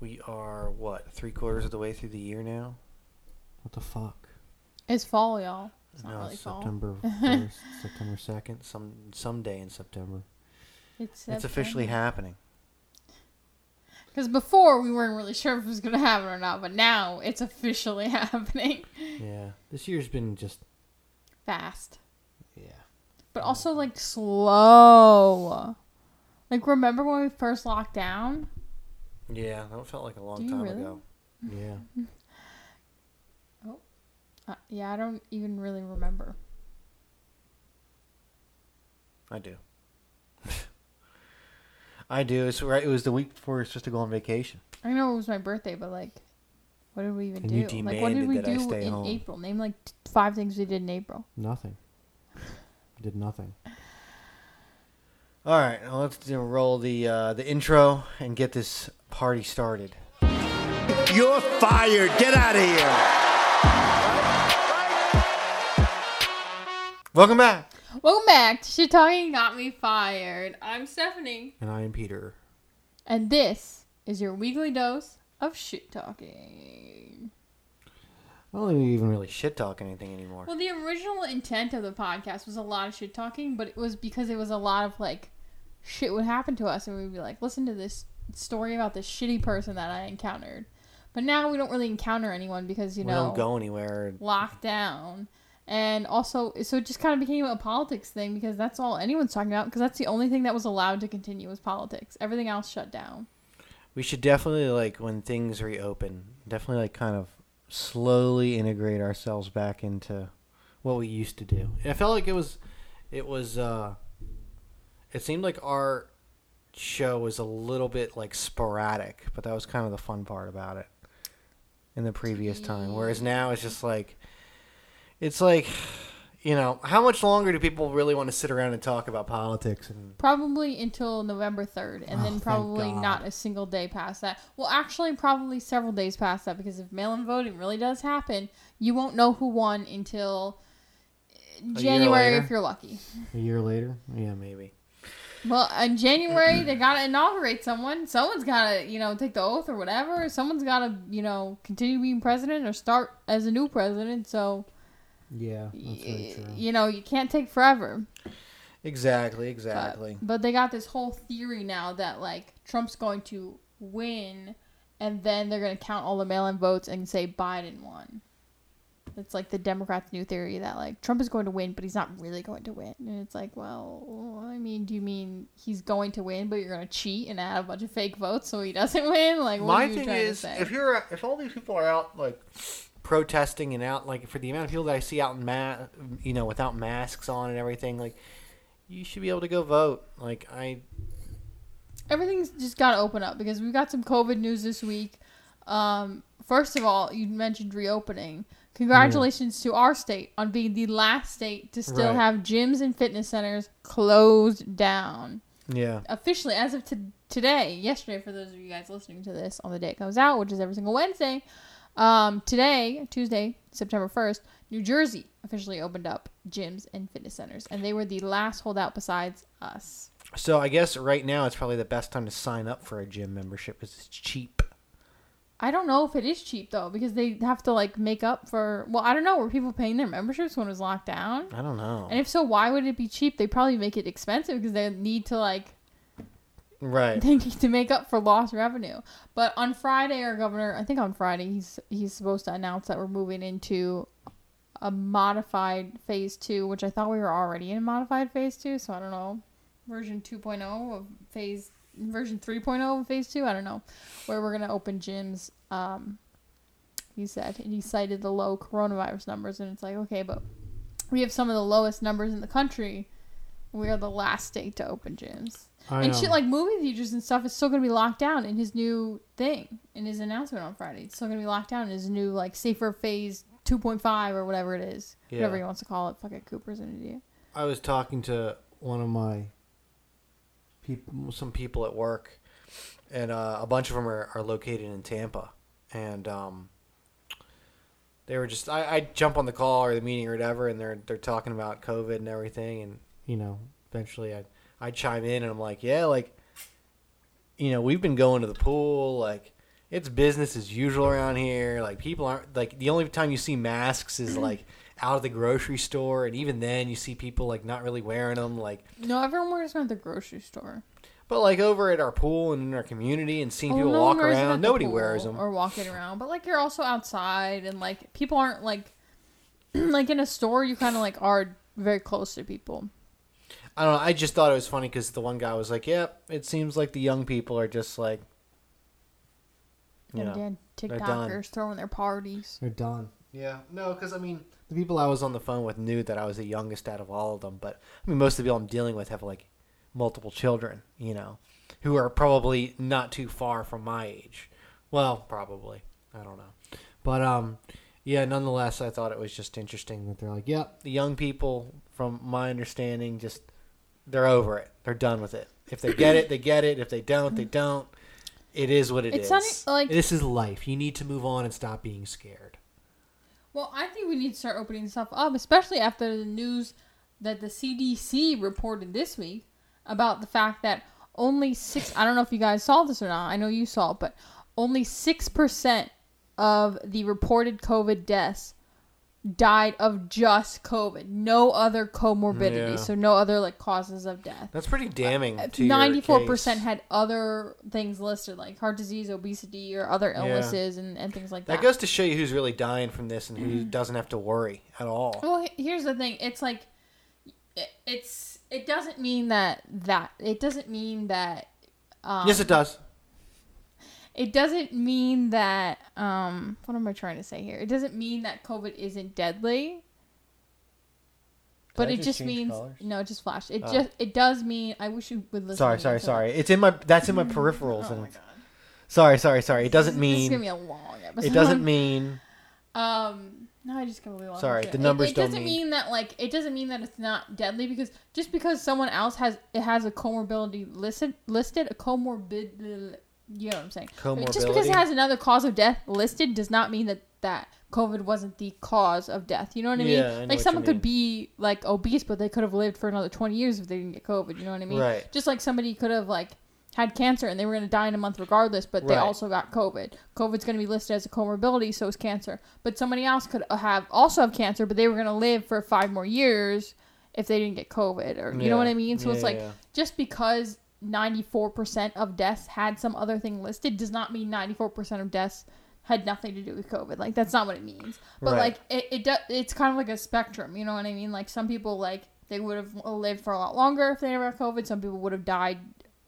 We are what three quarters of the way through the year now. What the fuck? It's fall, y'all. It's not No, really fall. September first, September second. Some someday in September. It's, It's officially happening. Because before we weren't really sure if it was going to happen or not, but now it's officially happening Yeah. This year's been just fast. Yeah. But also like slow. Like remember when we first locked down? Yeah. That felt like a long Do time really? ago. yeah. Uh, yeah, I don't even really remember. I do. I do. It's right. It was the week before we were supposed to go on vacation. I know it was my birthday, but like, what did we even And do? you like, what did we do in home. April? Name like t- five things we did in April. Nothing. Did nothing. All right. Well, let's do- roll the uh, the intro and get this party started. You're fired. Get out of here. Welcome back. Welcome back to Shit Talking Got Me Fired. I'm Stephanie, And I am Peter. and this is your weekly dose of shit talking. I don't think we even really. Really shit talk anything anymore. Well, the original intent of the podcast was a lot of shit talking, but it was because it was a lot of like shit would happen to us, and we'd be like, listen to this story about this shitty person that I encountered. But now we don't really encounter anyone because you we know don't go anywhere. locked down. And also, so it just kind of became a politics thing because that's all anyone's talking about because that's the only thing that was allowed to continue was politics. Everything else shut down. We should definitely like when things reopen, definitely like kind of slowly integrate ourselves back into what we used to do. I felt like it was it was uh it seemed like our show was a little bit like sporadic, but that was kind of the fun part about it in the previous time. Whereas now it's just like it's like you know, how much longer do people really want to sit around and talk about politics and Probably until November 3rd, and Oh, then probably not a single day past that. Well, actually, probably several days past that because if mail in voting really does happen, you won't know who won until January if you're lucky. A year later? yeah, maybe. Well, in January they gotta inaugurate someone. Someone's gotta, you know, take the oath or whatever. Someone's gotta, you know, continue being president or start as a new president. So, Yeah, that's very y- true. you know, you can't take forever. Exactly, But, exactly. but they got this whole theory now that like Trump's going to win, and then they're gonna count all the mail-in votes and say Biden won. It's like the Democrats' new theory that like Trump is going to win, but he's not really going to win. And it's like, well, I mean, do you mean he's going to win, but you're going to cheat and add a bunch of fake votes so he doesn't win? Like, what My are you thing trying is, to say? if you're if all these people are out like protesting and out like for the amount of people that I see out in ma- you know without masks on and everything, like you should be able to go vote. Like I, everything's just got to open up because we've got some COVID news this week. Um, first of all, you mentioned reopening. Congratulations to our state on being the last state to still Right. have gyms and fitness centers closed down. yeah, Officially, as of to- today, yesterday, for those of you guys listening to this on the day it comes out, which is every single Wednesday, um, today, Tuesday, September 1st, New Jersey officially opened up gyms and fitness centers. And they were the last holdout besides us. so I guess right now it's probably the best time to sign up for a gym membership because it's cheap. I don't know if it is cheap though because they have to like make up for. Well, I don't know. Were people paying their memberships when it was locked down? I don't know. And if so, why would it be cheap? They probably make it expensive because they need to like right. they need to make up for lost revenue. But on Friday, our governor, I think on Friday, he's he's supposed to announce that we're moving into a modified phase two, which I thought we were already in modified phase two. So I don't know, version 2.0 of phase version 3.0 of phase two. I don't know where we're gonna open gyms. Um, he said, and he cited the low coronavirus numbers, and it's like okay, but we have some of the lowest numbers in the country. We are the last state to open gyms. I and know. shit like movie theaters and stuff is still gonna be locked down in his new thing in his announcement on Friday. It's still gonna be locked down in his new like safer phase 2.5 or whatever it is, whatever he wants to call it. Fuck it, Cooper's an idiot. I was talking to one of my people, some people at work, and uh, a bunch of them are, are located in Tampa, and um, they were just I, I jump on the call or the meeting or whatever, and they're they're talking about COVID and everything, and you know, eventually I I chime in and I'm like, yeah, like, you know, we've been going to the pool, like, it's business as usual around here. Like people aren't like the only time you see masks is like out of the grocery store, and even then you see people like not really wearing them. Like, No, everyone wears them at the grocery store. but like over at our pool and in our community and seeing Well, people no walk wears them at around, nobody pool wears them. or walking around. But like you're also outside, and like people aren't like like in a store. You kind of like are very close to people. I don't know. I just thought it was funny because the one guy was like, "Yep, it seems like the young people are just like, you And know, again. TikTokers throwing their parties. They're done. Yeah, no, because I mean, the people I was on the phone with knew that I was the youngest out of all of them. But I mean, most of the people I'm dealing with have like multiple children, you know, who are probably not too far from my age. Well, probably. I don't know. But um, yeah. Nonetheless, I thought it was just interesting that they're like, "Yep, the young people, from my understanding, just they're over it. They're done with it. If they get it, they get it. If they don't, they don't. It is what it It's is. not like- this is life. You need to move on and stop being scared. Well, I think we need to start opening stuff up, especially after the news that the CDC reported this week about the fact that only six. I don't know if you guys saw this or not. I know you saw it, but only six percent of the reported COVID deaths died of just COVID. No other comorbidity, Yeah. so no other like causes of death. That's pretty damning. Ninety-four percent had other things listed, like heart disease, obesity, or other Yeah. illnesses, and, and things like that. That goes to show you who's really dying from this and who Mm-hmm. doesn't have to worry at all. Well, here's the thing. It's like it, it's it doesn't mean that that it doesn't mean that um, yes, it does. It doesn't mean that um what am I trying to say here? It doesn't mean that COVID isn't deadly. But it just just means colors? no, it just flashed. It Oh. just it does mean I wish you would listen. Sorry, to sorry, so sorry. It's in my. That's in my peripherals. Oh and my it's- god. sorry, sorry, sorry. It doesn't This is gonna mean. be a long episode. It doesn't mean. Um, no, I just completely lost Sorry, my the numbers it, it don't doesn't mean- mean that like it doesn't mean that it's not deadly because just because someone else has it has a comorbidity listed listed a comorbid you know what I'm saying. Just because it has another cause of death listed does not mean that that COVID wasn't the cause of death. You know what I mean? Yeah, I like someone could be like obese, but they could have lived for another 20 years if they didn't get COVID. You know what I mean? Right. Just like somebody could have like had cancer and they were going to die in a month regardless, but they Right. also got COVID. COVID's going to be listed as a comorbidity, so is cancer. But somebody else could have also have cancer, but they were going to live for five more years if they didn't get COVID, or you Yeah. know what I mean. So Yeah, it's like just because 94% of deaths had some other thing listed does not mean 94% of deaths had nothing to do with COVID. Like that's not what it means. But Right. like it, it do, it's kind of like a spectrum. You know what I mean? Like some people like they would have lived for a lot longer if they never had COVID. Some people would have died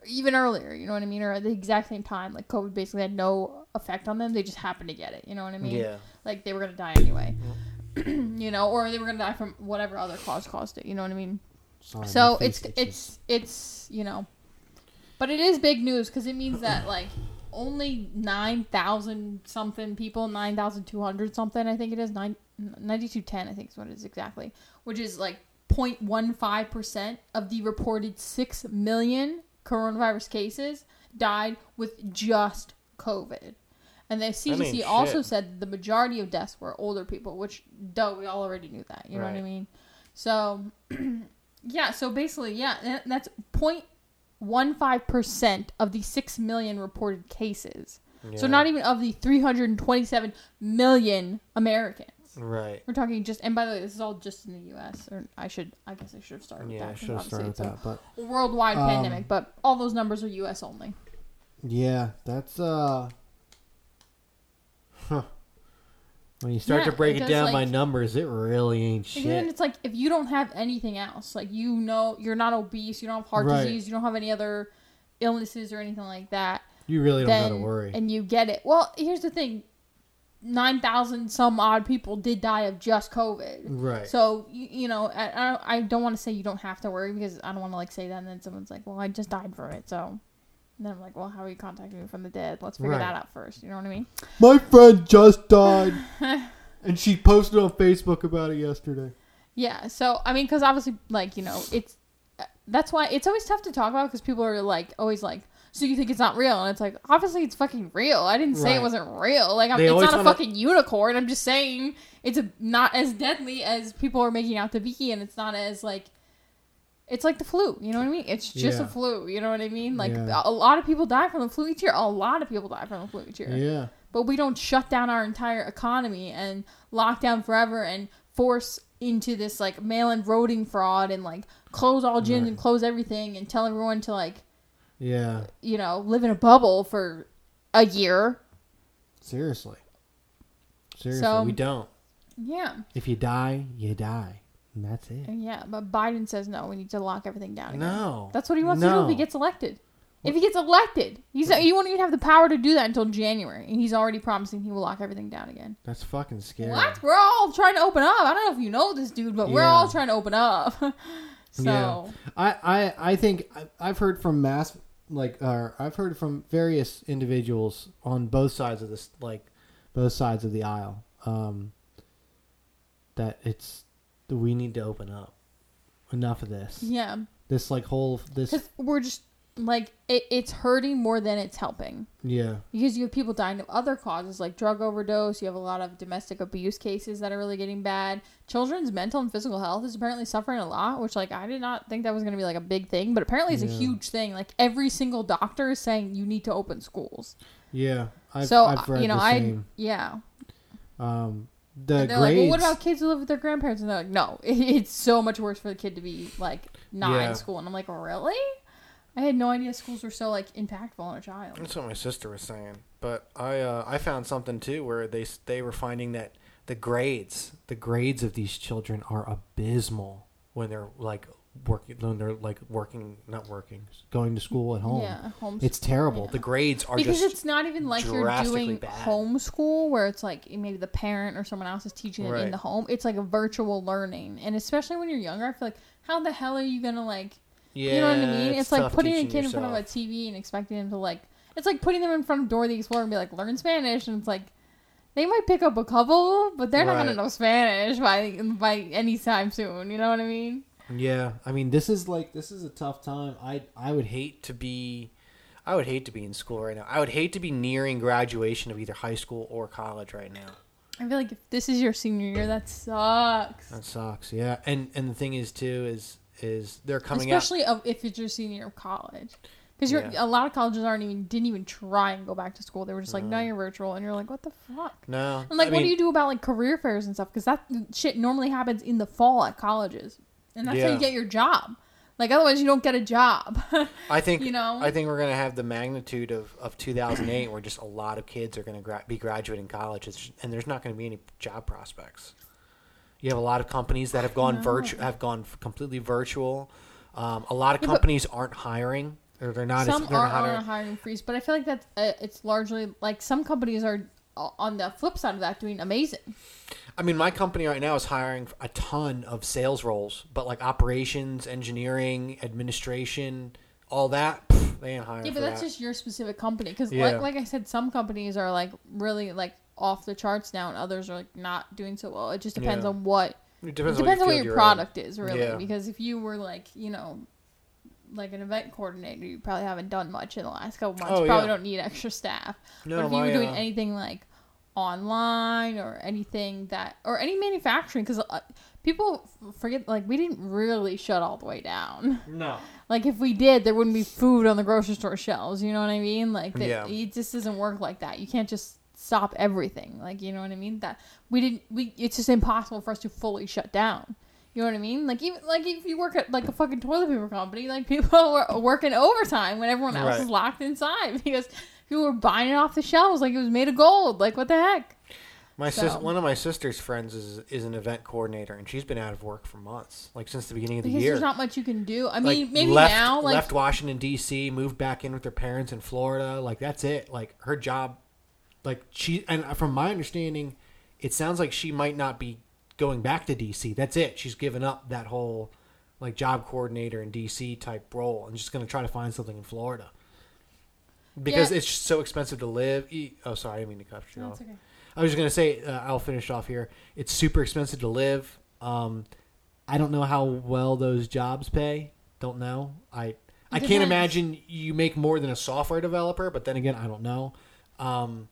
even earlier. You know what I mean? Or at the exact same time. Like COVID basically had no effect on them. They just happened to get it. You know what I mean? Yeah. Like they were gonna die anyway. you know, or they were gonna die from whatever other cause caused it. You know what I mean? Sorry, so my it's itches. it's it's you know but it is big news because it means that like only 9000 something people 9200 something i think it is 9 9210 i think is what it is exactly which is like 0.15% of the reported 6 million coronavirus cases died with just covid. And the cdc also shit. said the majority of deaths were older people which duh we all already knew that you know what i mean? So yeah, so basically, yeah, that's that's 0.15% of the 6 million reported cases. So not even of the 327 million Americans. Right. We're talking just, and by the way, this is all just in the U.S. Or I should, I guess I should have started with Yeah, that. I Should have started with that, but worldwide Um, pandemic, but all those numbers are U.S. only. yeah, that's uh. Huh. When you start Yeah, to break it it, down by numbers, it really ain't And then it's like if you don't have anything else, like you know, you're not obese, you don't have heart Right. disease, you don't have any other illnesses or anything like that. You really don't then gotta worry. and you get it. Well, here's the thing: nine thousand some odd people did die of just COVID. Right. So you, you know, I, I- I don't want to say you don't have to worry because I don't want to like say that and then someone's like, "Well, I just died from it." So and then I'm like, "Well, how are you contacting me from the dead? Let's figure Right. that out first. You know what I mean? My friend just died, and she posted on Facebook about it yesterday. Yeah. So I mean, because obviously, like you know, it's that's why it's always tough to talk about because people are like always like. So you think it's not real? And it's like obviously it's fucking real. I didn't say it wasn't real. Like I'm, it's not a wanna- fucking unicorn. I'm just saying it's a, not as deadly as people are making out to be, and it's not as like It's like the flu, you know what I mean? It's just Yeah. a flu, you know what I mean? Like Yeah. a, lot of people die from the flu each year. A lot of people die from the flu each year. Yeah. But we don't shut down our entire economy and lock down forever and force into this like mail-in voting fraud and like close all gyms Right. and close everything and tell everyone to like Yeah. you know live in a bubble for a year. Seriously. Seriously. So- we don't. Yeah. if you die, you die. And that's it. And yeah, but Biden says no. We need to lock everything down. Again. No. That's what he wants to do if he gets elected. If he gets elected, he's he won't even have the power to do that until January, and he's already promising he will lock everything down again. That's fucking scary. What? We're all trying to open up. I don't know if you know this dude, but we're all trying to open up. so Yeah. I, I, I think I, I've heard from mass like uh, I've heard from various individuals on both sides of this like both sides of the aisle um, that it's that we need to open up. Enough of this. yeah, This like whole this we're just like it, it's hurting more than it's helping. yeah Because you have people dying of other causes like drug overdose. You have a lot of domestic abuse cases that are really getting bad. Children's mental and physical health is apparently suffering a lot, which like I did not think that was going to be like a big thing, but apparently it's a huge thing. Like every single doctor is saying you need to open schools. yeah. I've, so I've you know I yeah. Um, the And they're grades. like, well, what about kids who live with their grandparents? And they're like, no, it's so much worse for the kid to be like not Yeah. in school. And I'm like, really? I had no idea schools were so like impactful on a child. That's what my sister was saying. But I uh, I found something too where they they were finding that the grades the grades of these children are abysmal when they're like working when they're like working not working going to school at home Yeah, home it's terrible yeah. the grades are because just it's not even like you're doing bad. homeschool where it's like maybe the parent or someone else is teaching it in the home. It's like a virtual learning, and especially when you're younger, I feel like how the hell are you gonna like yeah, you know what I mean? It's, like putting a kid in front of a. TV and expecting them to like. It's like putting them in front of Dora the Explorer and be like, learn Spanish, and it's like they might pick up a couple, but they're not gonna know Spanish by by any time soon. You know what I mean? Yeah i mean this is like this is a tough time. I I would hate to be I would hate to be in school right now. I would hate to be nearing graduation of either high school or college right now. I feel like if this is your senior year, that sucks. That sucks. Yeah. And and the thing is too is is they're coming Especially of if it's your senior year of college. Because Yeah. a lot of colleges aren't even didn't even try and go back to school. They were just like, no, you're virtual, and you're like, what the fuck? out. No. And like, I what do you do about like career fairs and stuff? Because that shit normally happens in the fall at colleges, and that's how Yeah. you get your job. Like otherwise, you don't get a job. I think you know? I think we're gonna have the magnitude of, of 2008, where just a lot of kids are gonna gra- be graduating college, It's- and there's not gonna be any job prospects. You have a lot of companies that have gone virtual, have gone f- completely virtual. Um, a lot of but- companies aren't hiring, or they're not. some as, they're are not on a hiring. hiring freeze, but I feel like that's uh, it's largely like some companies are uh, on the flip side of that doing amazing. I mean, my company right now is hiring a ton of sales roles, but like operations, engineering, administration, all that, pff, they ain't hiring. Yeah, but that's that. just your specific company. Because Yeah. like, like I said, some companies are like really like off the charts now, and others are like not doing so well. It just depends Yeah. on what It depends, it depends on what your you're in. product is, really. Yeah. Because if you were like, you know, like an event coordinator, you probably haven't done much in the last couple months. Oh, you probably don't need extra staff. No, but if you were doing uh, anything like online or anything that, or any manufacturing, because uh, people forget, like, we didn't really shut all the way down. No. Like, if we did, there wouldn't be food on the grocery store shelves. You know what I mean? Like, that, Yeah. it just doesn't work like that. You can't just stop everything. Like, you know what I mean? That we didn't. We it's just impossible for us to fully shut down. You know what I mean? Like even like if you work at like a fucking toilet paper company, like people are working overtime when everyone else Right. is locked inside because people were buying it off the shelves like it was made of gold. Like what the heck? My sis, one of my sister's friends is is an event coordinator, and she's been out of work for months, like since the beginning of the Because year. there's not much you can do. I like, mean, maybe left, now like left Washington D.C., moved back in with her parents in Florida. Like that's it. Like her job, like she and from my understanding, it sounds like she might not be going back to D.C. That's it. She's given up that whole like job coordinator in D.C. type role and just going to try to find something in Florida because Yeah. it's so expensive to live. Oh, sorry, I didn't mean to cut you No, off. it's okay. I was just gonna say uh, I'll finish off here. It's super expensive to live. Um, I don't know how well those jobs pay. Don't know. I I can't imagine you make more than a software developer. But then again, I don't know. Um,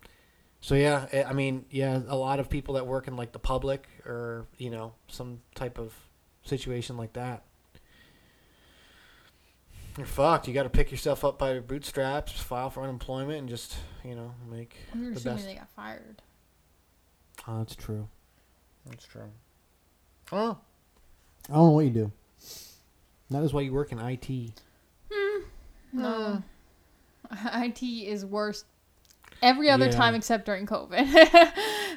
so yeah, I- I mean, yeah, a lot of people that work in like the public or you know some type of situation like that. You're fucked. You got to pick yourself up by your bootstraps, file for unemployment, and just you know make You're the assuming best. they got fired. Oh, that's true. That's true. Oh, I don't know what you do. That is why you work in IT. Hmm. No. IT is worse every other Yeah. time except during COVID.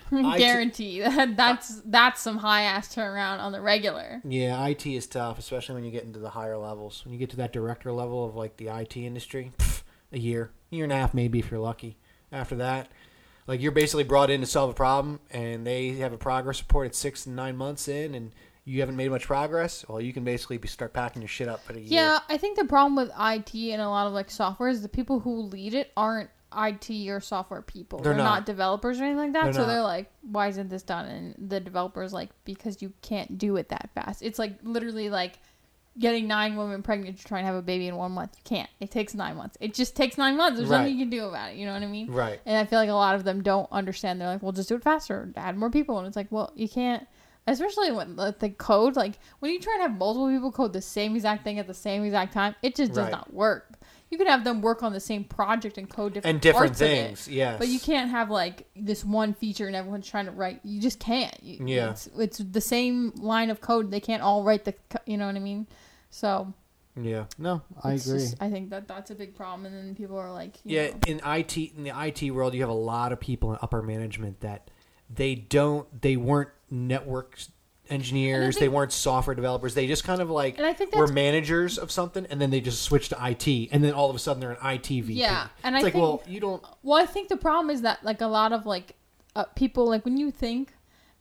Guarantee that that's that's some high ass turnaround on the regular. yeah, IT is tough, especially when you get into the higher levels. When you get to that director level of like the IT industry, pff, a year, year and a half, maybe if you're lucky. After that, like you're basically brought in to solve a problem, and they have a progress report at six and nine months in, and you haven't made much progress. Well, you can basically be start packing your shit up for a year. Yeah, I think the problem with IT and a lot of like software is the people who lead it aren't IT or software people. They're They're, not. not. developers or anything like that. They're so not. they're like, why isn't this done? And the developers like because you can't do it that fast. It's like literally like getting nine women pregnant to try and have a baby in one month. You can't. It takes nine months. It just takes nine months. There's Right. nothing you can do about it. You know what I mean? Right. And I feel like a lot of them don't understand. They're like, well, just do it faster, add more people. And it's like, well, you can't. Especially when the, the code, like when you try and have multiple people code the same exact thing at the same exact time, it just does Right. not work. You can have them work on the same project and code different And different parts of it, things, yes. but you can't have like this one feature and everyone's trying to write. You just can't. You- Yeah. it's, it's the same line of code. They can't all write the. You know what I mean? So Yeah. No, I agree. just- I think that that's a big problem, and then people are like, you Yeah, know, in IT in the IT world, you have a lot of people in upper management that they don't they weren't network engineers, they weren't software developers. They just kind of like And I think were that's- managers of something, and then they just switched to IT, and then all of a sudden they're an IT VP. Yeah, and it's I like, think- well, you don't. Well, I think the problem is that like a lot of like uh, people like when you think,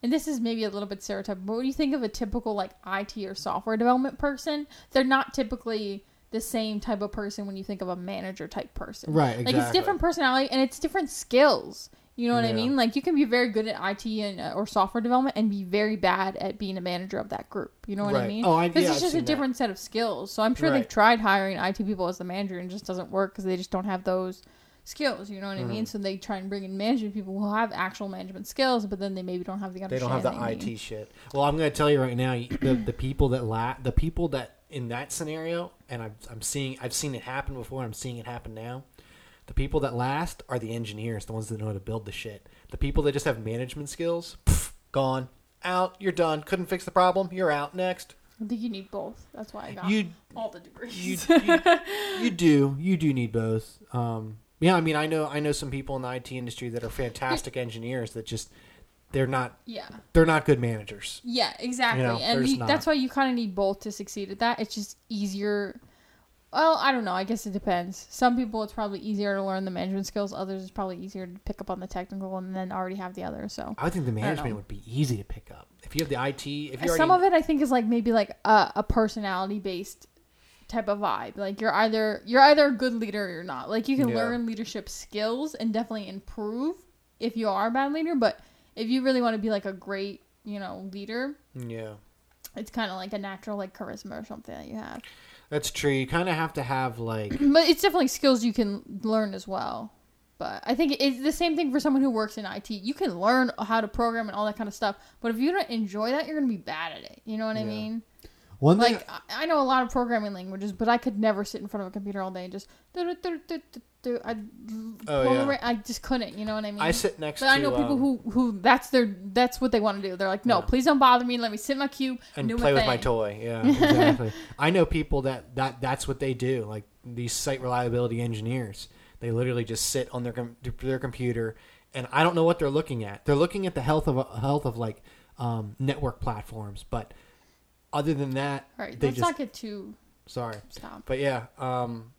and this is maybe a little bit stereotypical, but when you think of a typical like IT or software development person, they're not typically the same type of person when you think of a manager type person. Right, Like it's exactly. different personality and it's different skills. You know what I mean? Like you can be very good at IT and uh, or software development and be very bad at being a manager of that group. You know what I Right. mean? Oh, Because yeah, it's just a seen that. different set of skills. So I'm sure Right. they've tried hiring IT people as the manager and it just doesn't work because they just don't have those skills. You know what I Mm-hmm. mean? So they try and bring in management people who have actual management skills, but then they maybe don't have the They don't have the IT need. shit. Well, I'm going to tell you right now, the the people that la- the people that in that scenario, and I'm I'm seeing I've seen it happen before. I'm seeing it happen now. The people that last are the engineers, the ones that know how to build the shit. The people that just have management skills, pff, gone, out. You're done. Couldn't fix the problem. You're out. Next. I think you need both. That's why I got You all the degrees. you, you you do you do need both. Um, yeah, I mean, I know I know some people in the IT industry that are fantastic engineers that just they're not yeah. they're not good managers. Yeah, exactly. You know, and you, that's why you kind of need both to succeed at that. It's just easier. Well, I don't know. I guess it depends. Some people it's probably easier to learn the management skills. Others it's probably easier to pick up on the technical and then already have the other. So I think the management would be easy to pick up if you have the IT. If you some already, of it I think is like maybe like a, a personality based type of vibe. Like you're either you're either a good leader or you're not. Like you can Yeah. learn leadership skills and definitely improve if you are a bad leader, but if you really want to be like a great, you know, leader, yeah, it's kind of like a natural like charisma or something that you have. That's true. You kind of have to have like But it's definitely skills you can learn as well. But I think it's the same thing for someone who works in IT. You can learn how to program and all that kind of stuff. But if you don't enjoy that, you're going to be bad at it. You know what I mean? One Like I- I know a lot of programming languages, but I could never sit in front of a computer all day and just do. I Oh, yeah. I just couldn't. You know what I mean? I sit next But to. I know people um, who who that's their that's what they want to do. They're like, no, Yeah. please don't bother me. Let me sit in my cube and play with my toy. Yeah, exactly. I know people that, that that's what they do. Like these site reliability engineers, they literally just sit on their com- their computer, and I don't know what they're looking at. They're looking at the health of health of like um, network platforms, but other than that, All right, they let's just not get too sorry. stop. But yeah, um,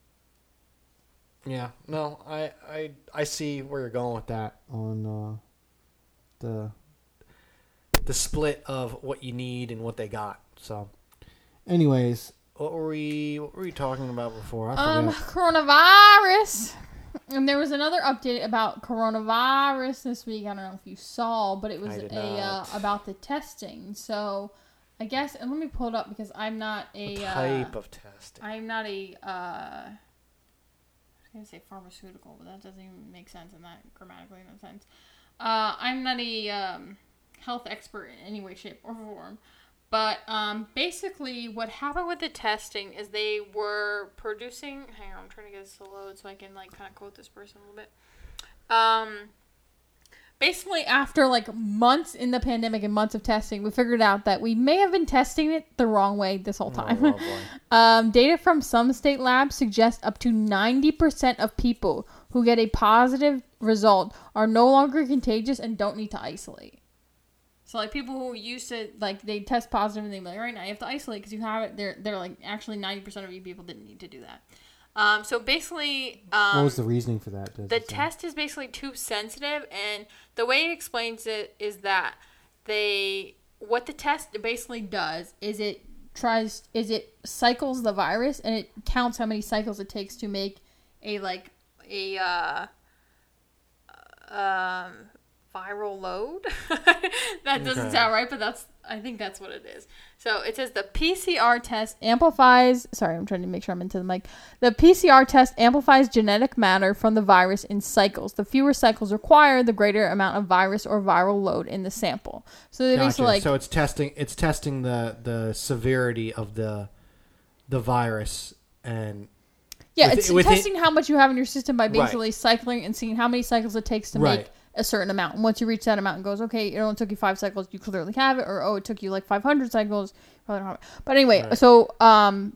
yeah, no, I, I I see where you're going with that. on uh, the The split of what you need and what they got. So, anyways, what were we what were we talking about before? I Um, coronavirus. And there was another update about coronavirus this week. I don't know if you saw, but it was a uh, about the testing. So, I guess, and let me pull it up because I'm not a What uh, type of testing. I'm not a. Was gonna say pharmaceutical, but that doesn't even make sense in that grammatically in that sense. Uh, I'm not a um, health expert in any way, shape, or form, But um, basically, what happened with the testing is they were producing. Hang on, I'm trying to get this to load so I can like kind of quote this person a little bit. Um, basically, after like months in the pandemic and months of testing, we figured out that we may have been testing it the wrong way this whole time. Oh, boy. Um, data from some state labs suggest up to 90% of people who get a positive result are no longer contagious and don't need to isolate. So like people who used to like they test positive and they like, all right now you have to isolate because you have it. They're they're like actually 90% of you people didn't need to do that. Um, so basically, um, what was the reasoning for that? Does the test is basically too sensitive and the way it explains it is that they what the test basically does is it tries is it cycles the virus and it counts how many cycles it takes to make a like a uh um viral load that doesn't Okay. sound right but that's i think that's what it is so it says the pcr test amplifies sorry i'm trying to make sure i'm into the mic the pcr test amplifies genetic matter from the virus in cycles the fewer cycles required the greater amount of virus or viral load in the sample so they Gotcha. basically like so it's testing it's testing the the severity of the the virus and Yeah, With- it's with it- testing how much you have in your system by Right. basically cycling and seeing how many cycles it takes to Right. make a certain amount. And once you reach that amount and goes, okay, it only took you five cycles, you clearly have it, or oh, it took you like 500 cycles, probably don't have it. But anyway, Right. so um,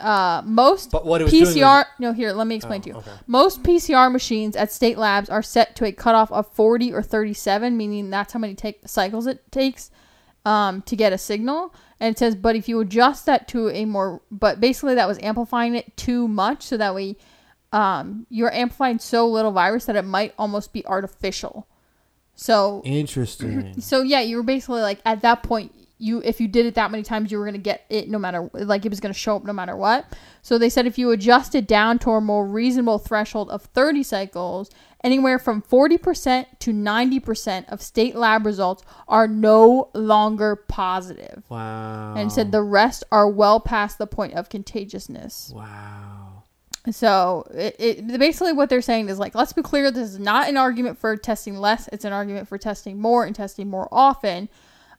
uh, most But what it was PCR. no, here, let me explain Oh, to you. okay. Most PCR machines at state labs are set to a cutoff of 40 or 37, meaning that's how many take cycles it takes um, to get a signal. And it says, but if you adjust that to a more, but basically that was amplifying it too much, so that way um, you're amplifying so little virus that it might almost be artificial. So Interesting. so yeah, you were basically like at that point, you if you did it that many times, you were gonna get it no matter like it was gonna show up no matter what. So they said if you adjust it down to a more reasonable threshold of 30 cycles, anywhere from 40% to 90% of state lab results are no longer positive. wow And said the rest are well past the point of contagiousness. wow So it, it basically what they're saying is like, let's be clear, this is not an argument for testing less. It's an argument for testing more and testing more often,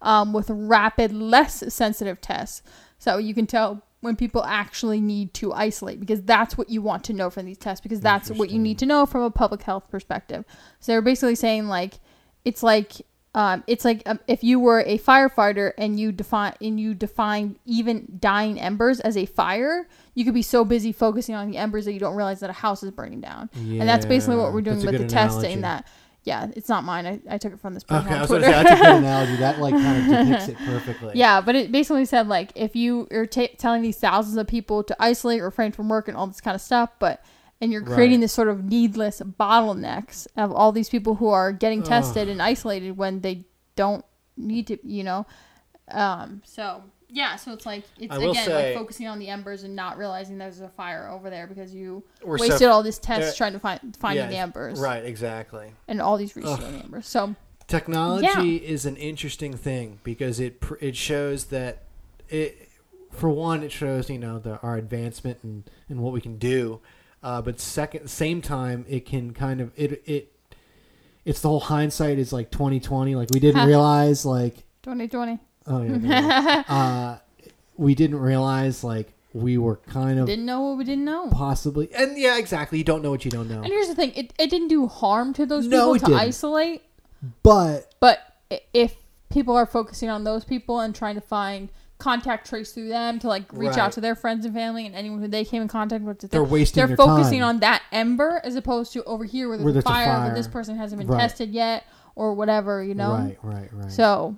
um, with rapid, less sensitive tests. So you can tell when people actually need to isolate because that's what you want to know from these tests because that's what you need to know from a public health perspective. So they're basically saying like, it's like um, it's like um, if you were a firefighter and you define and you define even dying embers as a fire, you could be so busy focusing on the embers that you don't realize that a house is burning down. and that's basically what we're doing with the good testing. That yeah, it's not mine. I, I took it from this person okay I on was Twitter. say a good analogy. That like kind of depicts it perfectly. Yeah, but it basically said like if you are ta telling these thousands of people to isolate, refrain from work, and all this kind of stuff, but and you're creating Right. this sort of needless bottlenecks of all these people who are getting tested and isolated when they don't need to, you know. Um. So yeah, so it's like it's again say- like focusing on the embers and not realizing there's a fire over there because you so- wasted all this tests uh, trying to find finding yeah, the embers right exactly and all these research on the embers. So Technology is an interesting thing because it pr- it shows that it for one it shows you know the our advancement and, and what we can do, uh, but second same time it can kind of it it it's the whole hindsight is like twenty twenty. Like we didn't realize like 2020 oh yeah uh, we didn't realize like we were kind of didn't know what we didn't know. possibly and yeah exactly you don't know what you don't know. And here's the thing: it, it didn't do harm to those No, people to didn't. isolate, but but if people are focusing on those people and trying to find contact trace through them to like reach Right. out to their friends and family and anyone who they came in contact with, They're wasting They're their focusing time. on that ember as opposed to over here where there's, Where there's a fire, fire. this person hasn't been Right. tested yet or whatever, you know. right right right So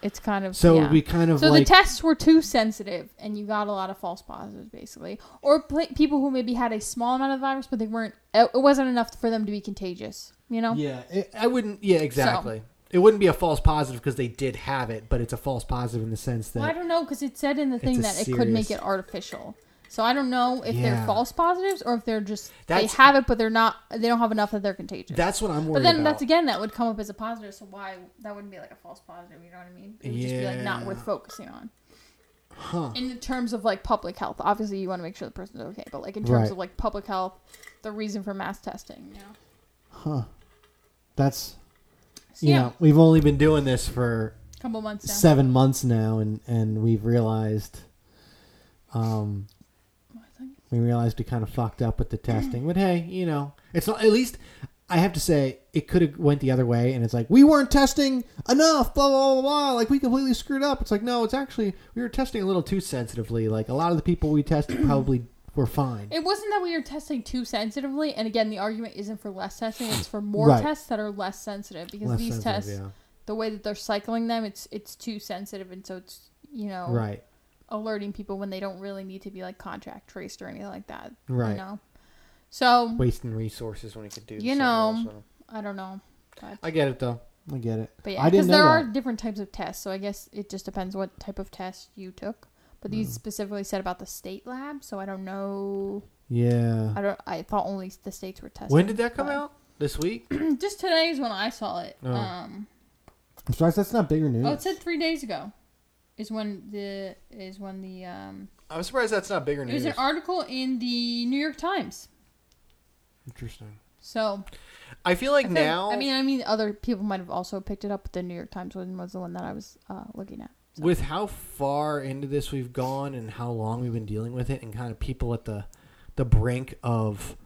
it's kind of so yeah. we kind of So like the tests were too sensitive, and you got a lot of false positives, basically, or pla people who maybe had a small amount of the virus, but they weren't. It wasn't enough for them to be contagious. You know? yeah it, I wouldn't yeah exactly it wouldn't be a false positive because they did have it but it's a false positive in the sense that Well, I don't know because it said in the thing that it could make it artificial. So I don't know if they're false positives or if they're just That's- they have it, but they're not. They don't have enough that they're contagious. that's what I'm worried but then about. that's again that would come up as a positive. So why that wouldn't be like a false positive? You know what I mean? It would just be like not worth focusing on. huh in the terms of like public health obviously you want to make sure the person's okay but like in terms Right. of like public health the reason for mass testing you know huh that's you yeah know we've only been doing this for a couple months now. seven months now, and and we've realized, um, we realized we kind of fucked up with the testing. But hey, you know, it's not at least. I have to say, it could have went the other way, and it's like we weren't testing enough, blah blah blah blah. Like we completely screwed up. It's like no, it's actually we were testing a little too sensitively. Like a lot of the people we tested probably were fine. It wasn't that we were testing too sensitively, and again, the argument isn't for less testing; it's for more Right. tests that are less sensitive because Less these tests, yeah. the way that they're cycling them, it's it's too sensitive, and so it's you know right, alerting people when they don't really need to be like contract traced or anything like that. Right. You know, so Wasting resources when you could do. You know, else 'em. I don't know, but, I get it though. I get it. but yeah, I because there are different types of tests, so I guess it just depends what type of test you took. But these Mm. specifically said about the state lab, so I don't know. Yeah. I don't. I thought only the states were tested. When did that come but- out? This week? Just today is when I saw it. Oh. Um, I'm surprised that's not bigger news. oh, it said three days ago. Is when the is when the um. I'm surprised that's not bigger It was an article in the New York Times. Interesting. So I feel like I feel- now, I mean, I mean, other people might have also picked it up, but the New York Times one was the one that I was uh, looking at. So. with how far into this we've gone and how long we've been dealing with it, and kind of people at the the brink of,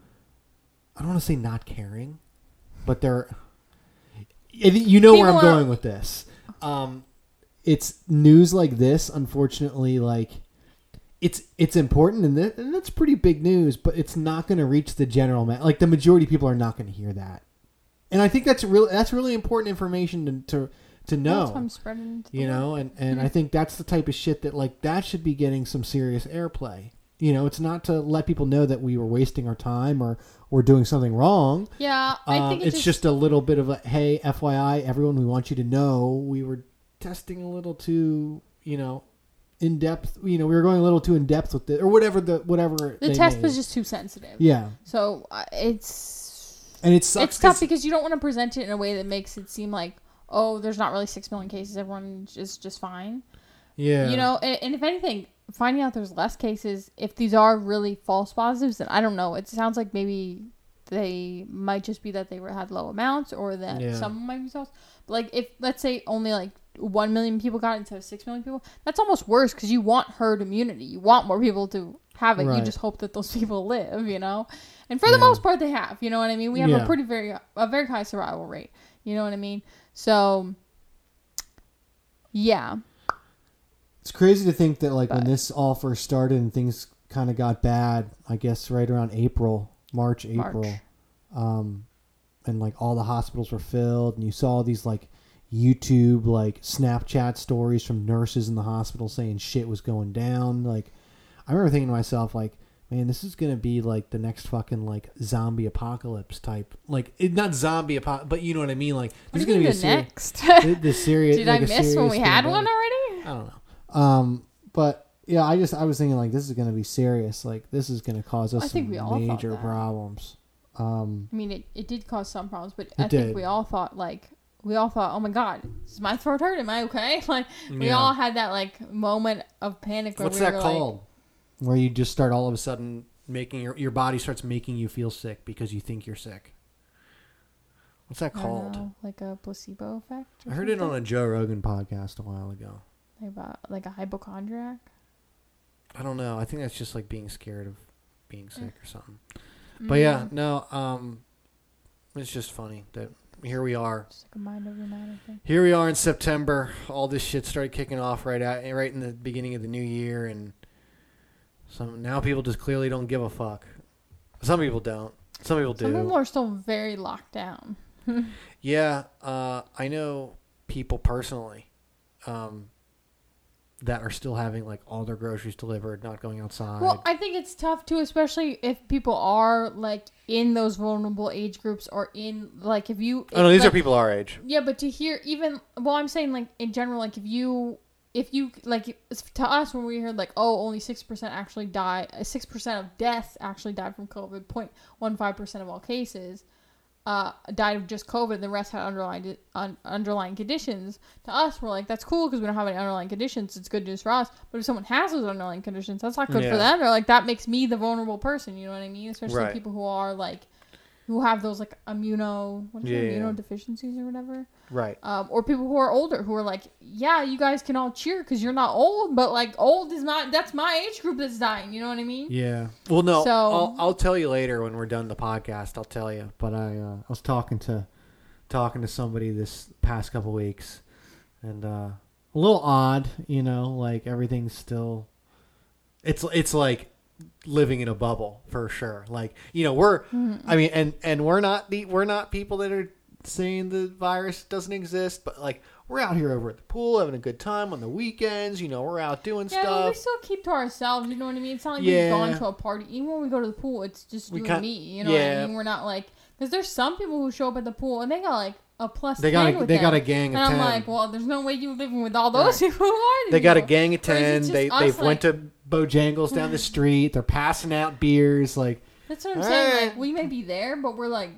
I don't want to say not caring, but they're. You know where I'm are- going with this. Um, it's news like this unfortunately like it's it's important and, and that's pretty big news but it's not going to reach the general man like the majority of people are not going to hear that and i think that's really that's really important information to to, to That's why know I'm spreading. you know and and i think that's the type of shit that like that should be getting some serious airplay you know it's not to let people know that we were wasting our time or or doing something wrong Yeah, I um, think it's just a little bit of a hey, FYI, everyone, we want you to know we were testing a little too, you know, in depth. You know, we were going a little too in depth with it, or whatever the whatever the test made. was just too sensitive. yeah, So uh, it's and it sucks. it's tough because you don't want to present it in a way that makes it seem like oh, there's not really six million cases. Everyone is just fine. yeah, You know, and, and if anything, finding out there's less cases, if these are really false positives, then I don't know. It sounds like maybe they might just be that they were had low amounts, or that Yeah. some might be false. But like, if let's say only like one million people got it instead of six million people, that's almost worse because you want herd immunity. You want more people to have it. You just hope that those people live. You know, and for the Yeah. most part, they have. You know what I mean? We have Yeah. a pretty very a very high survival rate. You know what I mean? So. Yeah. It's crazy to think that like when this all first started and things kind of got bad. I guess right around April, March, April, March. um, and like all the hospitals were filled, and you saw these like YouTube like Snapchat stories from nurses in the hospital saying shit was going down. Like, I remember thinking to myself like. Man, this is gonna be like the next fucking like zombie apocalypse type, like it, not zombie apocalypse, but you know what I mean. Like this is gonna be a the seri- next? the, the serious. Did like I miss when we had one already? I don't know. Um, but yeah, I just I was thinking like this is going to be serious. Like this is going to cause us I some major problems. Um, I mean, it, it did cause some problems, but I It think we all thought like we all thought, oh my god, is my throat hurt? Am I okay? Like we Yeah. all had that like moment of panic. Where What's we that were called? Where you just start all of a sudden, making your your body starts making you feel sick because you think you're sick. What's that Like, I don't called? know, like a placebo effect. I heard it on a Joe Rogan podcast a while ago. like, about, like a hypochondriac. I don't know. I think that's just like being scared of being sick or something. Mm, But yeah, no. Um, it's just funny that here we are. like a mind over matter thing. Here we are in September. All this shit started kicking off right at right in the beginning of the new year, and some now people just clearly don't give a fuck. Some people don't. Some people do. Some people are still very locked down. Yeah, uh, I know people personally um, that are still having like all their groceries delivered, not going outside. Well, I think it's tough too, especially if people are like in those vulnerable age groups or in like if you. oh no, these like, are people our age. Yeah, but to hear even well, I'm saying like in general, like if you if you like to us when we heard like oh only six percent actually die, six percent of deaths actually died from COVID, 0.15 percent of all cases. Uh, died of just COVID. The rest had underlying un, underlying conditions. To us, we're like, that's cool because we don't have any underlying conditions. It's good news for us. But if someone has those underlying conditions, that's not good Yeah. for them. they're like that makes me the vulnerable person. You know what I mean? Especially Right. people who are like who have those like immuno what is Yeah, it, yeah. immunodeficiencies or whatever. Right. Um, or people who are older who are like, yeah, you guys can all cheer because you're not old, but like old is not that's my age group that's dying. You know what I mean? Yeah. Well, no, So- I'll, I'll tell you later when we're done the podcast. I'll tell you. But I uh, I was talking to talking to somebody this past couple weeks, and uh, a little odd, you know, like everything's still. It's it's like living in a bubble for sure. Like you know, we're mm-hmm. I mean, and and we're not the we're not people that are saying the virus doesn't exist, but like we're out here over at the pool having a good time on the weekends. You know, we're out doing stuff. Yeah, we stuff. still keep to ourselves. You know what I mean? It's not like Yeah. we've gone to a party. Even when we go to the pool, it's just We you and me. You know what yeah. I mean? We're not like because there's some people who show up at the pool and they got like a plus. They got 10 a- with they got a gang of and 10. I'm like, well, there's no way you're living with all those people. Who are They these got a people? gang of Or is it ten. just They us, they've like- went to Bojangles down the street. They're passing out beers. Like That's what I'm All saying. right. Like eh. we may be there, but we're like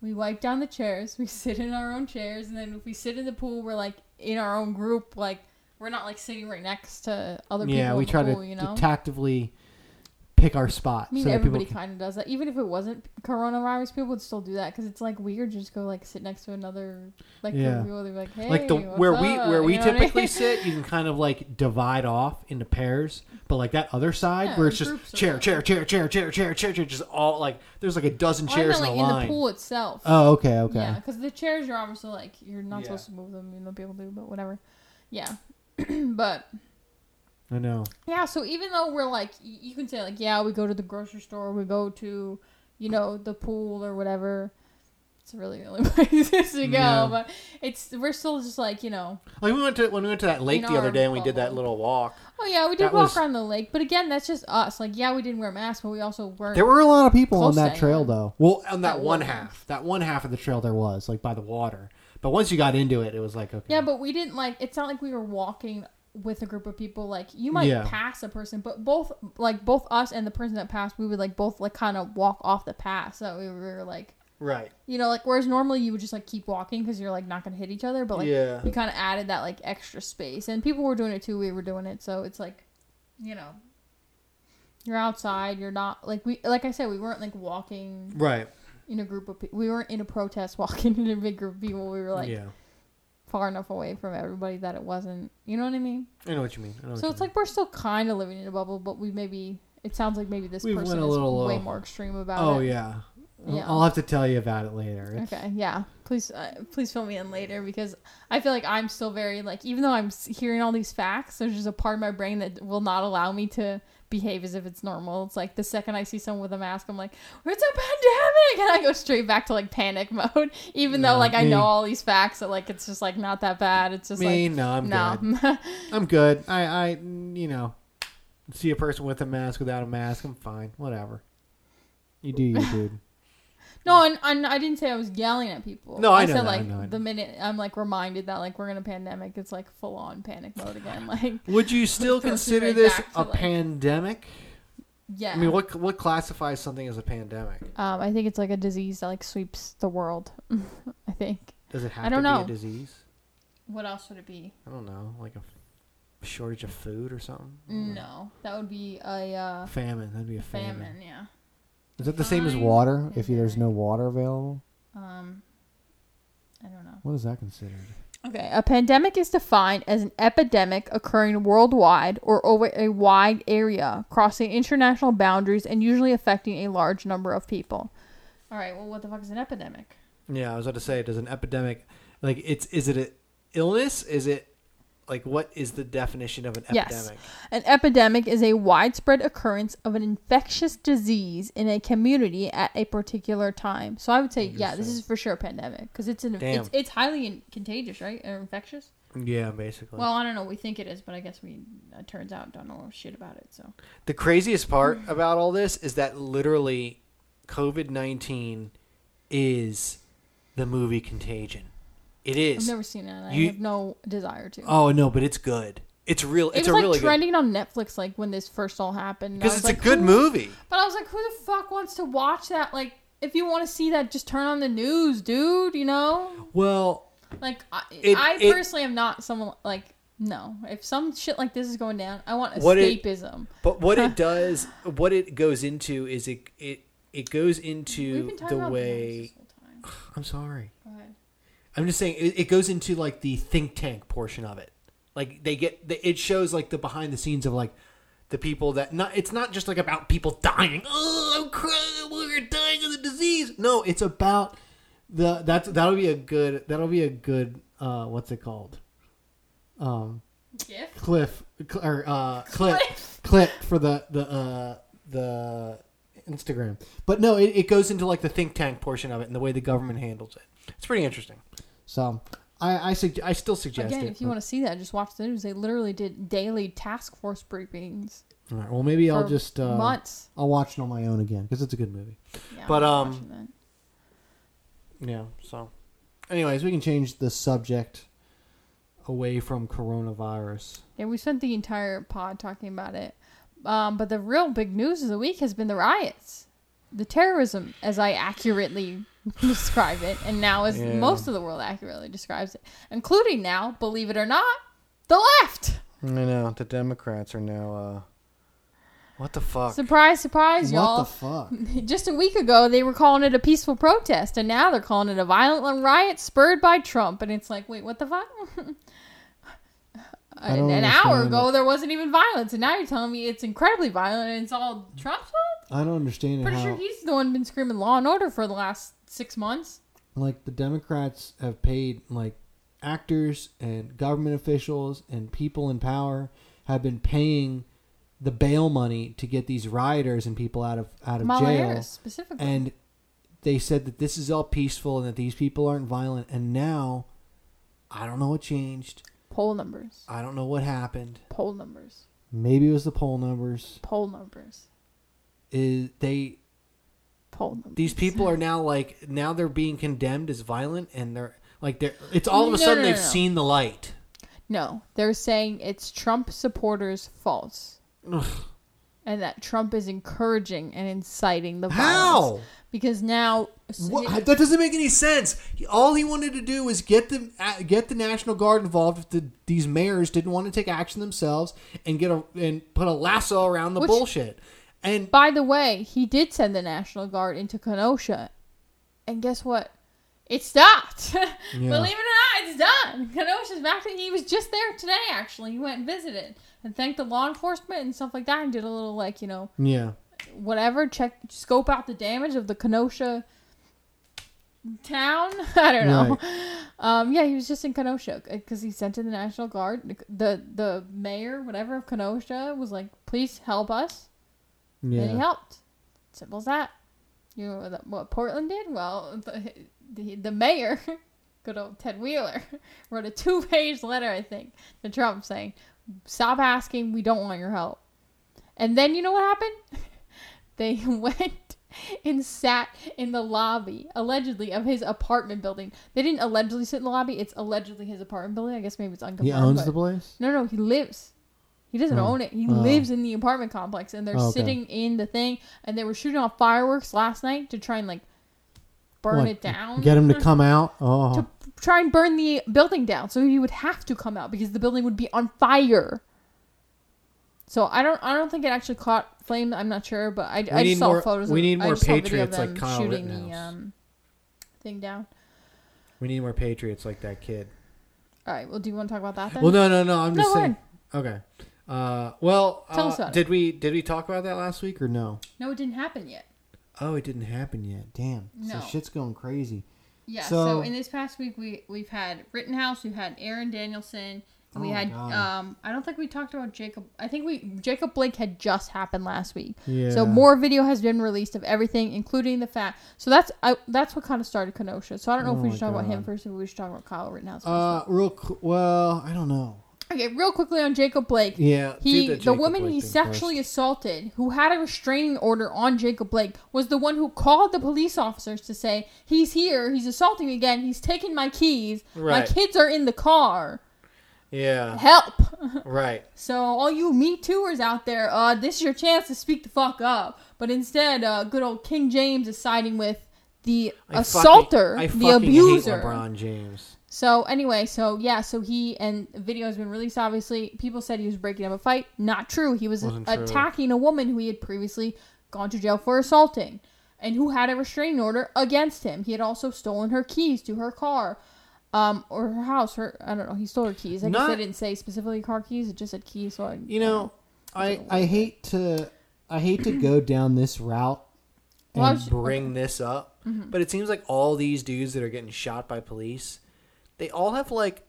we wipe down the chairs, we sit in our own chairs, and then if we sit in the pool, we're like in our own group. Like we're not like sitting right next to other people. yeah, in we the try pool, to, you know. tactively pick our spot. I mean, so everybody kind of does that. Even if it wasn't coronavirus, people would still do that because it's like weird to just go like sit next to another like Yeah. people. They're like, hey, like the what's where we where we You know what I typically mean? sit, you can kind of like divide off into pairs. But like that other side Yeah, where it's just chair, chair, chair, chair, chair, chair, chair, chair, just all like there's like a dozen Oh, I chairs meant, in like a in the pool itself. Oh, okay, okay. Yeah, because the chairs are obviously like you're not Yeah. supposed to move them, even though people do, but whatever. Yeah, but I know. yeah. So even though we're like, you can say like, yeah, we go to the grocery store, we go to, you know, the pool or whatever. It's really the only places to go, Yeah. but it's we're still just like you know. Like we went to when we went to that lake the other day and we did that little walk. Oh yeah, we did That walk was- around the lake, but again, that's just us. Like, yeah, we didn't wear masks, but we also weren't. There were a lot of people on that trail though. Well, on that That one wasn't. half, that one half of the trail there was like by the water. But once you got into it, it was like okay. Yeah, but we didn't like. It's not like we were walking with a group of people. Like you might Yeah. pass a person, but both like both us and the person that passed, we would like both like kind of walk off the path. So we were like, Right. you know, like whereas normally you would just like keep walking because you're like not gonna hit each other, but like Yeah. we kind of added that like extra space, and people were doing it too. We were doing it, so it's like, you know, you're outside. You're not like we like I said, we weren't like walking Right. in a group of people. We weren't in a protest walking in a big group of people. We were like yeah. Far enough away from everybody that it wasn't. You know what I mean? I know what you mean. I know So it's like we're still kind of living in a bubble, but we maybe it sounds like maybe this We person went a is little, way more extreme about oh it. yeah. Yeah. I'll have to tell you about it later. It's- Okay, yeah. Please, uh, please fill me in later because I feel like I'm still very like even though I'm hearing all these facts, there's just a part of my brain that will not allow me to behave as if it's normal. It's like the second I see someone with a mask, I'm like, "It's a pandemic," and I go straight back to like panic mode. Even though No, like I know all these facts, that like it's just like not that bad. It's just Me, like no, I'm no. good. I'm good. I, I, you know, see a person with a mask without a mask, I'm fine. Whatever. You do you, dude. No, and, and I didn't say I was yelling at people. No, I know said that, I like know, I know. the minute I'm like reminded that like we're in a pandemic, it's like full on panic mode again. Like Would you still consider right this a like- pandemic? yeah, I mean, what what classifies something as a pandemic? um, I think it's like a disease that like sweeps the world. I think. Does it have I don't to know. be a disease? What else would it be? I don't know, like a shortage of food or something. No, that would be a uh, Famine. That'd be a famine. famine. Yeah. Is it the same as water? If there's no water available, Um, I don't know. what is that considered? Okay, a pandemic is defined as an epidemic occurring worldwide or over a wide area, crossing international boundaries and usually affecting a large number of people. All right, well, what the fuck is an epidemic? Yeah, I was about to say, does an epidemic, like, it's is it an illness? Is it like what is the definition of an epidemic? Yes. An epidemic is a widespread occurrence of an infectious disease in a community at a particular time. So I would say, yeah, this is for sure a pandemic because it's an Damn. it's, it's highly in- contagious, right? Or infectious. Yeah, basically. Well, I don't know. We think it is, but I guess we it turns out don't know shit about it. So The craziest part about all this is that literally COVID 19 is the movie Contagion. It I've never seen it. I You- have no desire to. Oh, no, but it's good. It's real. it It's was a like really good. trending on Netflix like when this first all happened. Because was it's a good who- movie. But I was like, who the fuck wants to watch that? Like, if you want to see that, just turn on the news, dude. You know, Well, like I, It- I it- personally am not someone like no. If some shit like this is going down, I want What it- escapism. but what it does, what it goes into is it, it it goes into the way. this whole time. I'm sorry. Go ahead. I'm just saying it, it goes into like the think tank portion of it. Like they get, the, it shows like the behind the scenes of like the people that not. It's not just like about people dying. Oh, I'm crying. We're dying of the disease. No, it's about the that's that'll be a good that'll be a good uh what's it called um Gift. cliff cl- or uh clip Cliff. clip for the the uh the Instagram. But no, it, it goes into like the think tank portion of it and the way the government handles it. It's pretty interesting. So I I, sug- I still suggest Again, it. if you want to see that, just watch the news. They literally did daily task force briefings All right, well, maybe I'll for just uh, months. I'll watch it on my own again because it's a good movie. Yeah, but, I'm um, watching that. yeah. So, Anyways, we can change the subject away from coronavirus. Yeah, we spent the entire pod talking about it. Um, but the real big news of the week has been the riots, the terrorism, as I accurately describe it, and now as Yeah. most of the world accurately describes it, including now, believe it or not, the left. I know the Democrats are now. uh What the fuck? Surprise, surprise, What y'all. What the fuck? Just a week ago, they were calling it a peaceful protest, and now they're calling it a violent riot spurred by Trump. And it's like, wait, what the fuck? Don't an hour ago, it. there wasn't even violence, and now you're telling me it's incredibly violent and it's all Trump's fault? I don't understand Pretty how sure he's the one been screaming law and order for the last six months. like the Democrats have paid like actors and government officials and people in power have been paying the bail money to get these rioters and people out of out of Kamala jail Harris, specifically. and they said that this is all peaceful and that these people aren't violent and now I don't know what changed. Poll numbers. I don't know what happened. Poll numbers. Maybe it was the poll numbers. Poll numbers. Is they Poll numbers. These people are now like now they're being condemned as violent, and they're like they're. It's all of a No, sudden no, no, they've no. seen the light. No, they're saying it's Trump supporters' faults. Ugh. And that Trump is encouraging and inciting the violence. How? Because now What? That doesn't make any sense. He- All he wanted to do was get the uh, get the National Guard involved. If the, these mayors didn't want to take action themselves and get a and put a lasso around the Which- bullshit. And By the way, he did send the National Guard into Kenosha. And guess what? It stopped. Believe it or not, it's done. Kenosha's back to he was just there today actually. He went and visited and thanked the law enforcement and stuff like that and did a little like, you know, yeah. whatever, check scope out the damage of the Kenosha town. I don't know. Um, yeah, he was just in Kenosha because he sent in the National Guard. The the mayor, whatever of Kenosha, was like, "Please help us." yeah And he helped. Simple as that. You know what- what Portland did? Well, the, the, the mayor, good old Ted Wheeler, wrote a two page letter, I think, to Trump saying, Stop asking. We don't want your help. And then you know what happened? they went and sat in the lobby, allegedly, of his apartment building. They didn't allegedly sit in the lobby. It's allegedly his apartment building. I guess maybe it's unconfirmed. He owns the place? no, no, he lives. He doesn't Oh. own it. He Oh. lives in the apartment complex, and they're Oh, okay. sitting in the thing, and they were shooting off fireworks last night to try and like burn What, it down. Get him to come out. Oh. to try and burn the building down, so he would have to come out because the building would be on fire. So I don't, I don't think it actually caught flame. I'm not sure, but I, I just saw more- photos. we of, need more a video of patriots like Kyle shooting the um, thing down. we need more patriots like that kid. All right. Well, do you want to talk about that then? Well, no, no, no. I'm No, just saying. Okay. Uh, well, Tell uh, us about it. did we did we talk about that last week or no? no, it didn't happen yet. Oh, it didn't happen yet. Damn. No. So shit's going crazy. Yeah. So- So, in this past week, we we've had Rittenhouse, we've had Aaron Danielson, and we Oh, had God. um. I don't think we talked about Jacob. I think we Jacob Blake had just happened last week. Yeah. So more video has been released of everything, including the fact. So that's I, that's what kind of started Kenosha. So I don't know Oh if we my should talk about him first, or we should talk about Kyle Rittenhouse. First. Uh, real qu- well, I don't know. Okay, real quickly on Jacob Blake. Yeah. He, do the, woman Blake he sexually first. assaulted, who had a restraining order on Jacob Blake, was the one who called the police officers to say, "He's here. He's assaulting me again. He's taking my keys. My kids are in the car. Yeah. Help!" Right. so all you Me Tooers out there, uh, this is your chance to speak the fuck up. But instead, uh, good old King James is siding with the I assaulter, fucking- I the fucking abuser. Hate LeBron James. So anyway, so yeah, so he and video has been released. Obviously, people said he was breaking up a fight. Not true. He was Wasn't true. attacking a woman who he had previously gone to jail for assaulting. and who had a restraining order against him. He had also stolen her keys to her car. Um, or her house, her I don't know. He stole her keys. I guess they didn't say specifically car keys. It just said keys. So I, You know, I I hate to I hate to go down this route. Well, and was- bring this up, but it seems like all these dudes that are getting shot by police, they all have like,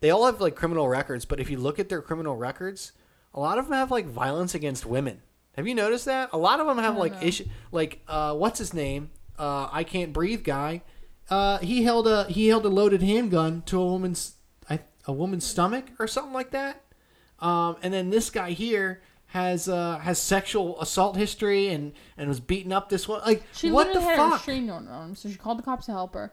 they all have like criminal records. But if you look at their criminal records, a lot of them have like violence against women. Have you noticed that? A lot of them have like issue, like uh, what's his name? Uh, I can't breathe guy. Uh, he held a he held a loaded handgun to a woman's I, a woman's stomach or something like that. Um, and then this guy here has uh, has sexual assault history and and was beating up this one. Like She what the had fuck? restraining order on him, so she called the cops to help her.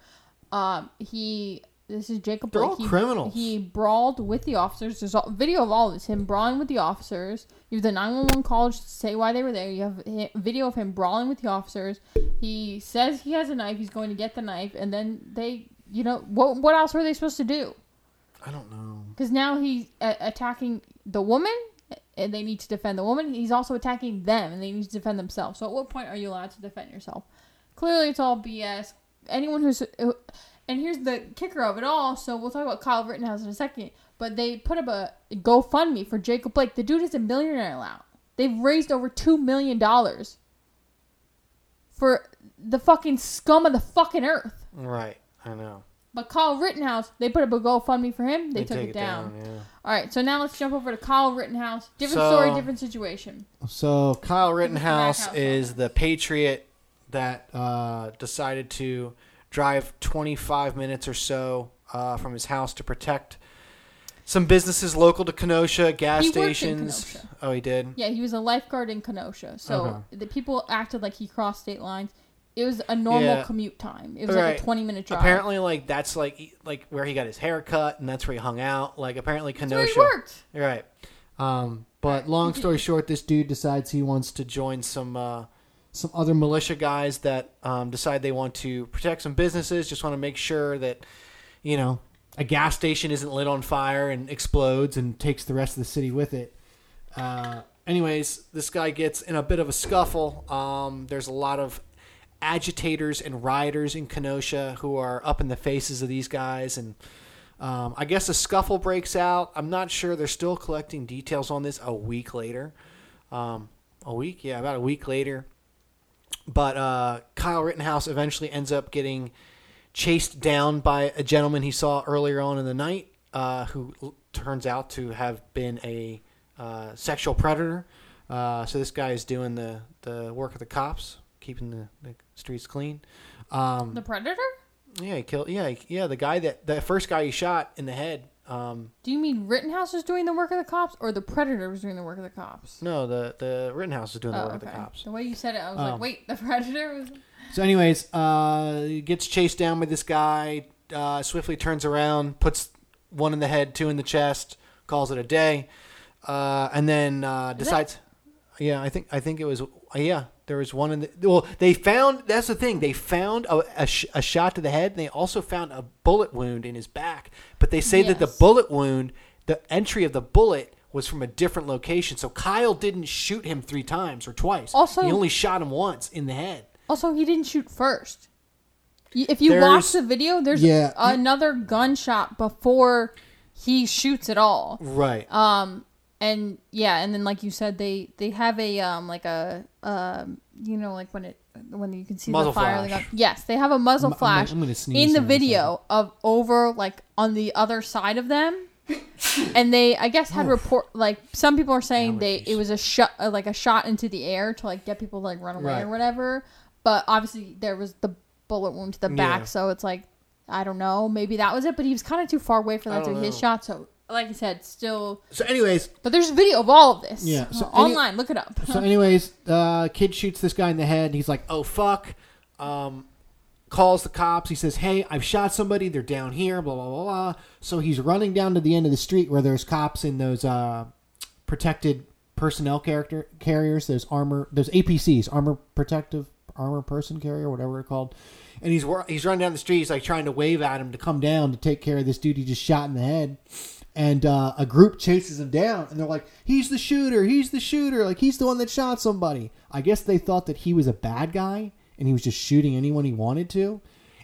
Um, he, this is Jacob They're Blake. all he, criminals. He brawled with the officers. There's a video of all this. Him brawling with the officers. You have the 911 call to say why they were there. You have hi- video of him brawling with the officers. He says he has a knife. He's going to get the knife, and then they, you know, what what else were they supposed to do? I don't know. Because now he's uh, attacking the woman, and they need to defend the woman. He's also attacking them, and they need to defend themselves. So, at what point are you allowed to defend yourself? Clearly, it's all BS. Anyone who's who- and here's the kicker of it all. So we'll talk about Kyle Rittenhouse in a second. But they put up a GoFundMe for Jacob Blake. The dude is a millionaire now. They've raised over two million dollars for the fucking scum of the fucking earth. Right, I know. But Kyle Rittenhouse, they put up a GoFundMe for him. They, They took it it down. down, yeah. All right, so now let's jump over to Kyle Rittenhouse. Different So- story, different situation. so Kyle Rittenhouse House is the patriot that uh, decided to drive 25 minutes or so uh, from his house to protect some businesses local to Kenosha, gas He worked in stations. Kenosha. Oh, he did. Yeah, he was a lifeguard in Kenosha. So Okay. the people acted like he crossed state lines. It was a normal Yeah. commute time. It was like Right. a 20 minute drive. Apparently, like that's like he- like where he got his hair cut, and that's where he hung out. Like apparently That's where Kenosha. he worked. Right. um, but long story short, this dude decides he wants to To join some uh, some other militia. guys that um, decide they want to protect some businesses, just want to make sure that, you know, a gas station isn't lit on fire and explodes and takes the rest of the city with it. Uh, anyways, this guy gets in a bit of a scuffle. Um, there's a lot of agitators and rioters in Kenosha who are up in the faces of these guys, and um, I guess a scuffle breaks out. I'm not sure. They're still collecting details on this a week later. Um, a week, yeah, about a week later. But uh, Kyle Rittenhouse eventually ends up getting chased down by a gentleman he saw earlier on in the night, uh, who l- turns out to have been a uh, sexual predator. Uh, so this guy is doing the, the work of the cops, keeping the, the streets clean. Um, The Predator? yeah, he killed. Yeah, he- yeah. The guy that the first guy he shot in the head. Um, Do you mean Rittenhouse was doing the work of the cops or the Predator was doing the work of the cops? no, the the Rittenhouse is doing the Oh, work of the okay. cops. The way you said it, I was Um, like, wait, the Predator was. So, anyways, uh, He gets chased down by this guy. Uh, swiftly turns around, puts one in the head, two in the chest, calls it a day, uh, and then uh, Is decides. Yeah, I think I think it was. uh, yeah, there was one in the. Well, they found. That's the thing. They found a, a, sh- a shot to the head. And they also found a bullet wound in his back. But they say that the Yes. bullet wound, the entry of the bullet. Was from a different location, so Kyle didn't shoot him three times or twice. Also- he only shot him once in the head. Also, he didn't shoot first. Y- If you There's- watch the video, there's Yeah. another gunshot before he shoots at all. Right. Um, and yeah, and then like you said, they they have a um like a um you know like when it when you can see Muzzle the fire. flash. Yes, they have a muzzle I'm- I'm flash I'm gonna sneeze in the video of over like on the other side of them. and they, I guess, had report like some people are saying they it was a shot uh, like a shot into the air to like get people to like run away Right. or whatever. But obviously there was the bullet wound to the back, Yeah. so it's like I don't know, maybe that was it. But he was kind of too far away for that to be his shot. So like I said, still So, anyways, but there's a video of all of this. Yeah, so any- online. look it up. so anyways, uh, kid shoots this guy in the head. And He's like, oh fuck, um, calls the cops. He says, "Hey, I've shot somebody. They're down here." Blah blah blah blah. so he's running down to the end of the street where there's cops in those uh, protected personnel character carriers. Those armor, those APCs, armor protective armor person carrier, whatever they're called. And he's wor- he's running down the street. He's like trying to wave at him to Come down to take care of this dude he just shot in the head. And uh, a group chases him down, and they're like, "He's the shooter! He's the shooter! Like he's the one that shot somebody." I guess they thought that he was a bad guy and he was just shooting anyone he wanted to.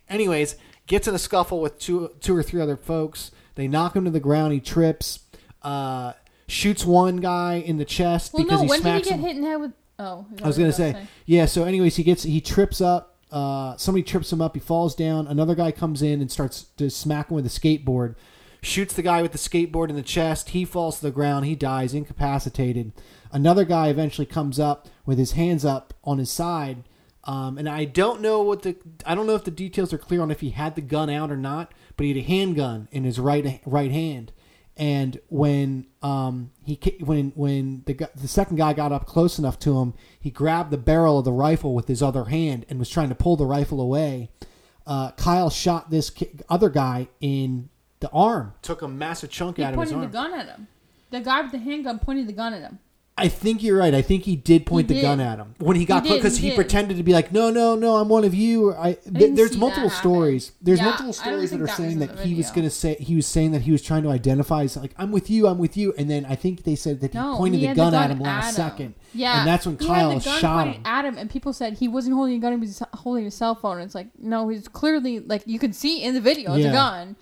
Anyways, gets in a scuffle with two two or three other folks. They knock him to the ground. He trips. Uh, shoots one guy in the chest Well, because no. he When did he smacks get him. hit in the head with? Oh, I was gonna say, yeah. So, anyways, he gets he trips up. Uh, somebody trips him up. He falls down. Another guy comes in and starts to smack him with a skateboard. Shoots the guy with the skateboard in the chest. He falls to the ground. He dies, incapacitated. Another guy eventually comes up with his hands up on his side. Um, and I don't know what the I don't know if the details are clear on if he had the gun out or not, but he had a handgun in his right right hand. And when um, he when when the the second guy got up close enough to him, he grabbed the barrel of the rifle with his other hand and was trying to pull the rifle away. Uh, Kyle shot this other guy in the arm, took a massive chunk He out of his pointed the gun at him. The guy with the handgun pointed the gun at him. I think you're right. I think he did point He the gun at him when he got because he he, did. pretended to be like, no, no, no, I'm one of you. I, th- there's multiple stories. There's Yeah, multiple stories that are that saying that he was going to say he was saying that he was trying to identify. He's like, I'm with you, I'm with you, and then I think they said that he No, pointed he the gun, the at him last at him. second. Yeah, and that's when he Kyle the gun shot him. at him, and people said he wasn't holding a gun; he was holding a cell phone. And it's like, no, he's clearly like you can see in the video it's Yeah. a gun.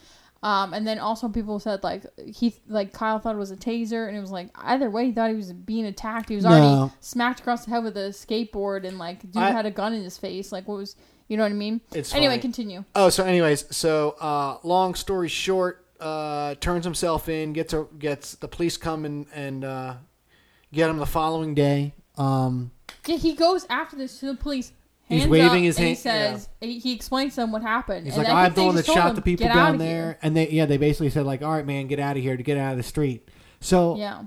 Um, and then also people said like he like Kyle thought it was a taser, and it was like either way he thought he was being attacked. He was No. already smacked across the head with a skateboard, and like dude I- had a gun in his face. Like what was you know what I mean? It's anyway, funny. continue. Oh, so anyways, so uh, long story short, uh, turns himself in, gets a, gets the police come and, and uh, get him the following day. Um, Yeah, he goes after this to the police. He's waving his hand- He says he, he explains to them what happened. he's and like, I'm the one that shot him, the people down there, here." and they yeah they basically said like, all right, man, get out of here to get out of the street. So Yeah.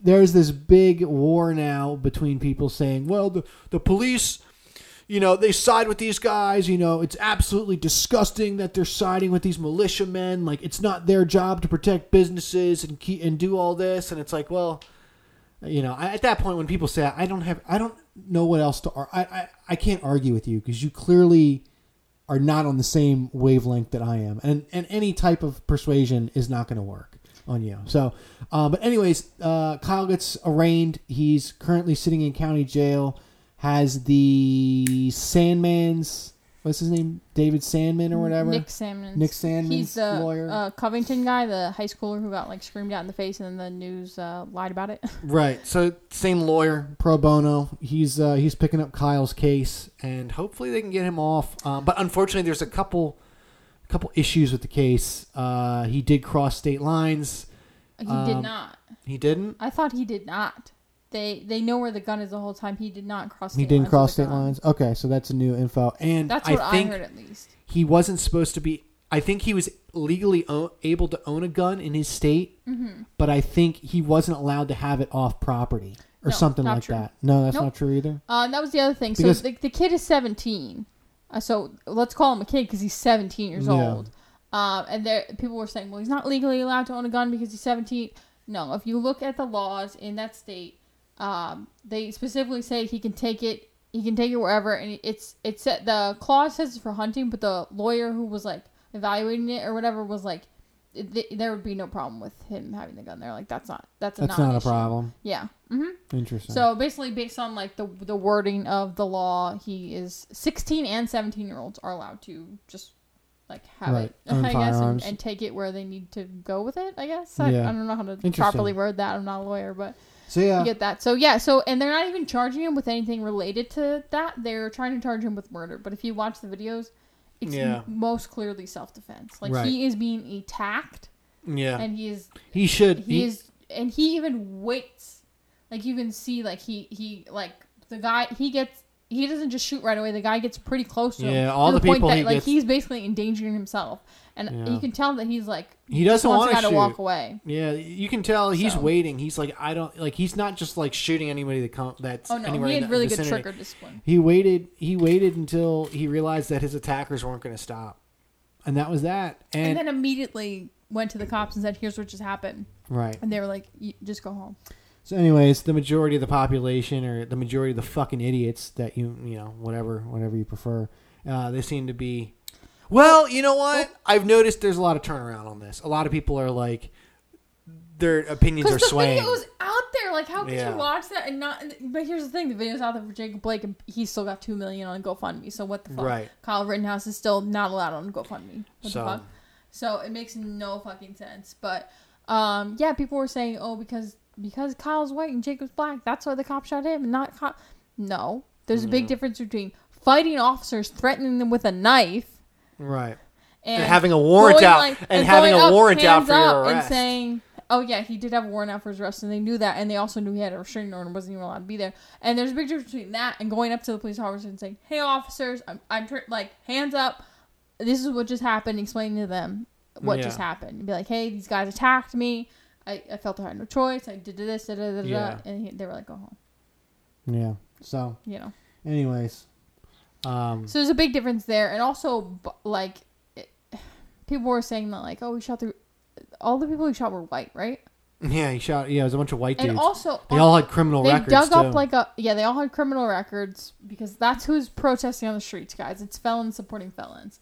there's this big war now between people saying, well, the, the police, you know, they side with these guys. You know, it's absolutely disgusting that they're siding with these militiamen. Like, it's not their job to protect businesses and keep, and do all this. And it's like, well, you know, I, at that point when people say, I don't have, I don't know what else to, ar- I, I, I can't argue with you because you clearly are not on the same wavelength that I am, and and any type of persuasion is not going to work on you. So, uh, but anyways, uh, Kyle gets arraigned. He's currently sitting in county jail. Has the Sandmann's what's his name, David Sandman or whatever. Nick Sandmann. Nick Sandmann's He's the lawyer. Uh, Covington guy, the high schooler who got like screamed out in the face, and then the news uh, lied about it. Right. So same lawyer, pro bono. He's uh, he's picking up Kyle's case, and hopefully they can get him off. Uh, but unfortunately, there's a couple couple issues with the case. Uh, he did cross state lines. he Um, did not. He didn't. I thought he did not. They they know where the gun is the whole time. He did not cross. He didn't lines cross state lines. Okay, so that's a new info. And That's what I, think heard at least. he wasn't supposed to be. I think he was legally o- able to own a gun in his state, Mm-hmm. but I think he wasn't allowed to have it off property or No, something like true. that. No, that's Nope. not true either. Uh, that was the other thing. So the, the kid is 17. Uh, so let's call him a kid because he's 17 years Yeah. old. Um, and there, people were saying, well, he's not legally allowed to own a gun because he's 17. No, if you look at the laws in that state, um, they specifically say he can take it. He can take it wherever, and it's it's the clause says it's for hunting, but the lawyer who was like evaluating it or whatever was like, th- there would be no problem with him having the gun. They're like, that's not that's a That's not a problem. Yeah. Mm-hmm. Interesting. So basically, based on like the the wording of the law, he is 16 and 17 year olds are allowed to just like have Right, it, own I guess, and, and take it where they need to go with it. I guess I, Yeah. I don't know how to properly word that. I'm not a lawyer, but so yeah, you get that. So yeah, so and they're not even charging him with anything related to that. They're trying to charge him with murder. But if you watch the videos, it's Yeah. most clearly self defense. Like Right. he is being attacked, Yeah. and he is he should. he, He, is and he even waits like you can see like he he like the guy he gets he doesn't just shoot right away the guy gets pretty close to him Yeah, all to the point people that, he like gets- he's basically endangering himself and Yeah. you can tell that he's like He doesn't guy to walk away yeah, you can tell he's So. waiting. He's like, I don't like. He's not just like shooting anybody that come. That's oh no anywhere he had really good trigger discipline He waited. He waited until he realized that his attackers weren't going to stop, and that was that. and, And, then immediately went to the cops and said here's what just happened right. and they were like "You- just go home So, anyways, the majority of the population, or the majority of the fucking idiots that you, you know, whatever, whatever you prefer, uh, they seem to be. Well, you know what? I've noticed there's a lot of turnaround on this. A lot of people are like, their opinions are the swaying. video's out there Like, how could Yeah. you watch that and not? But here's the thing: the video's out there for Jacob Blake, and he's still got two million on GoFundMe. So what the fuck? Right. Kyle Rittenhouse is still not allowed on GoFundMe. What So- the fuck? So it makes no fucking sense. But um, yeah, people were saying, oh, because because Kyle's white and Jacob's black, that's why the cop shot him, and not. No, there's a big difference between fighting officers, threatening them with a knife, Right. and, And having a warrant going, out- like- and having going a warrant out for your arrest. and saying, "Oh yeah, he did have a warrant out for his arrest," and they knew that, and they also knew he had a restraining order and wasn't even allowed to be there. And there's a big difference between that and going up to the police officer and saying, "Hey, officers, I'm, I'm like hands up. This is what just happened." Explaining to them what Yeah. just happened. And be like, "Hey, these guys attacked me. I, I felt I had no choice. I did this, da, da, da, da, Yeah. and he, they were like, "Go home," Yeah. So, you know. anyways, um, So there's a big difference there, and also like it, people were saying that like, "Oh, we shot through all the people we shot were white, right?" Yeah, he shot. Yeah, it was a bunch of white dudes. And also, they all had criminal they records dug too. up like a yeah they all had criminal records because that's who's protesting on the streets guys it's felons supporting felons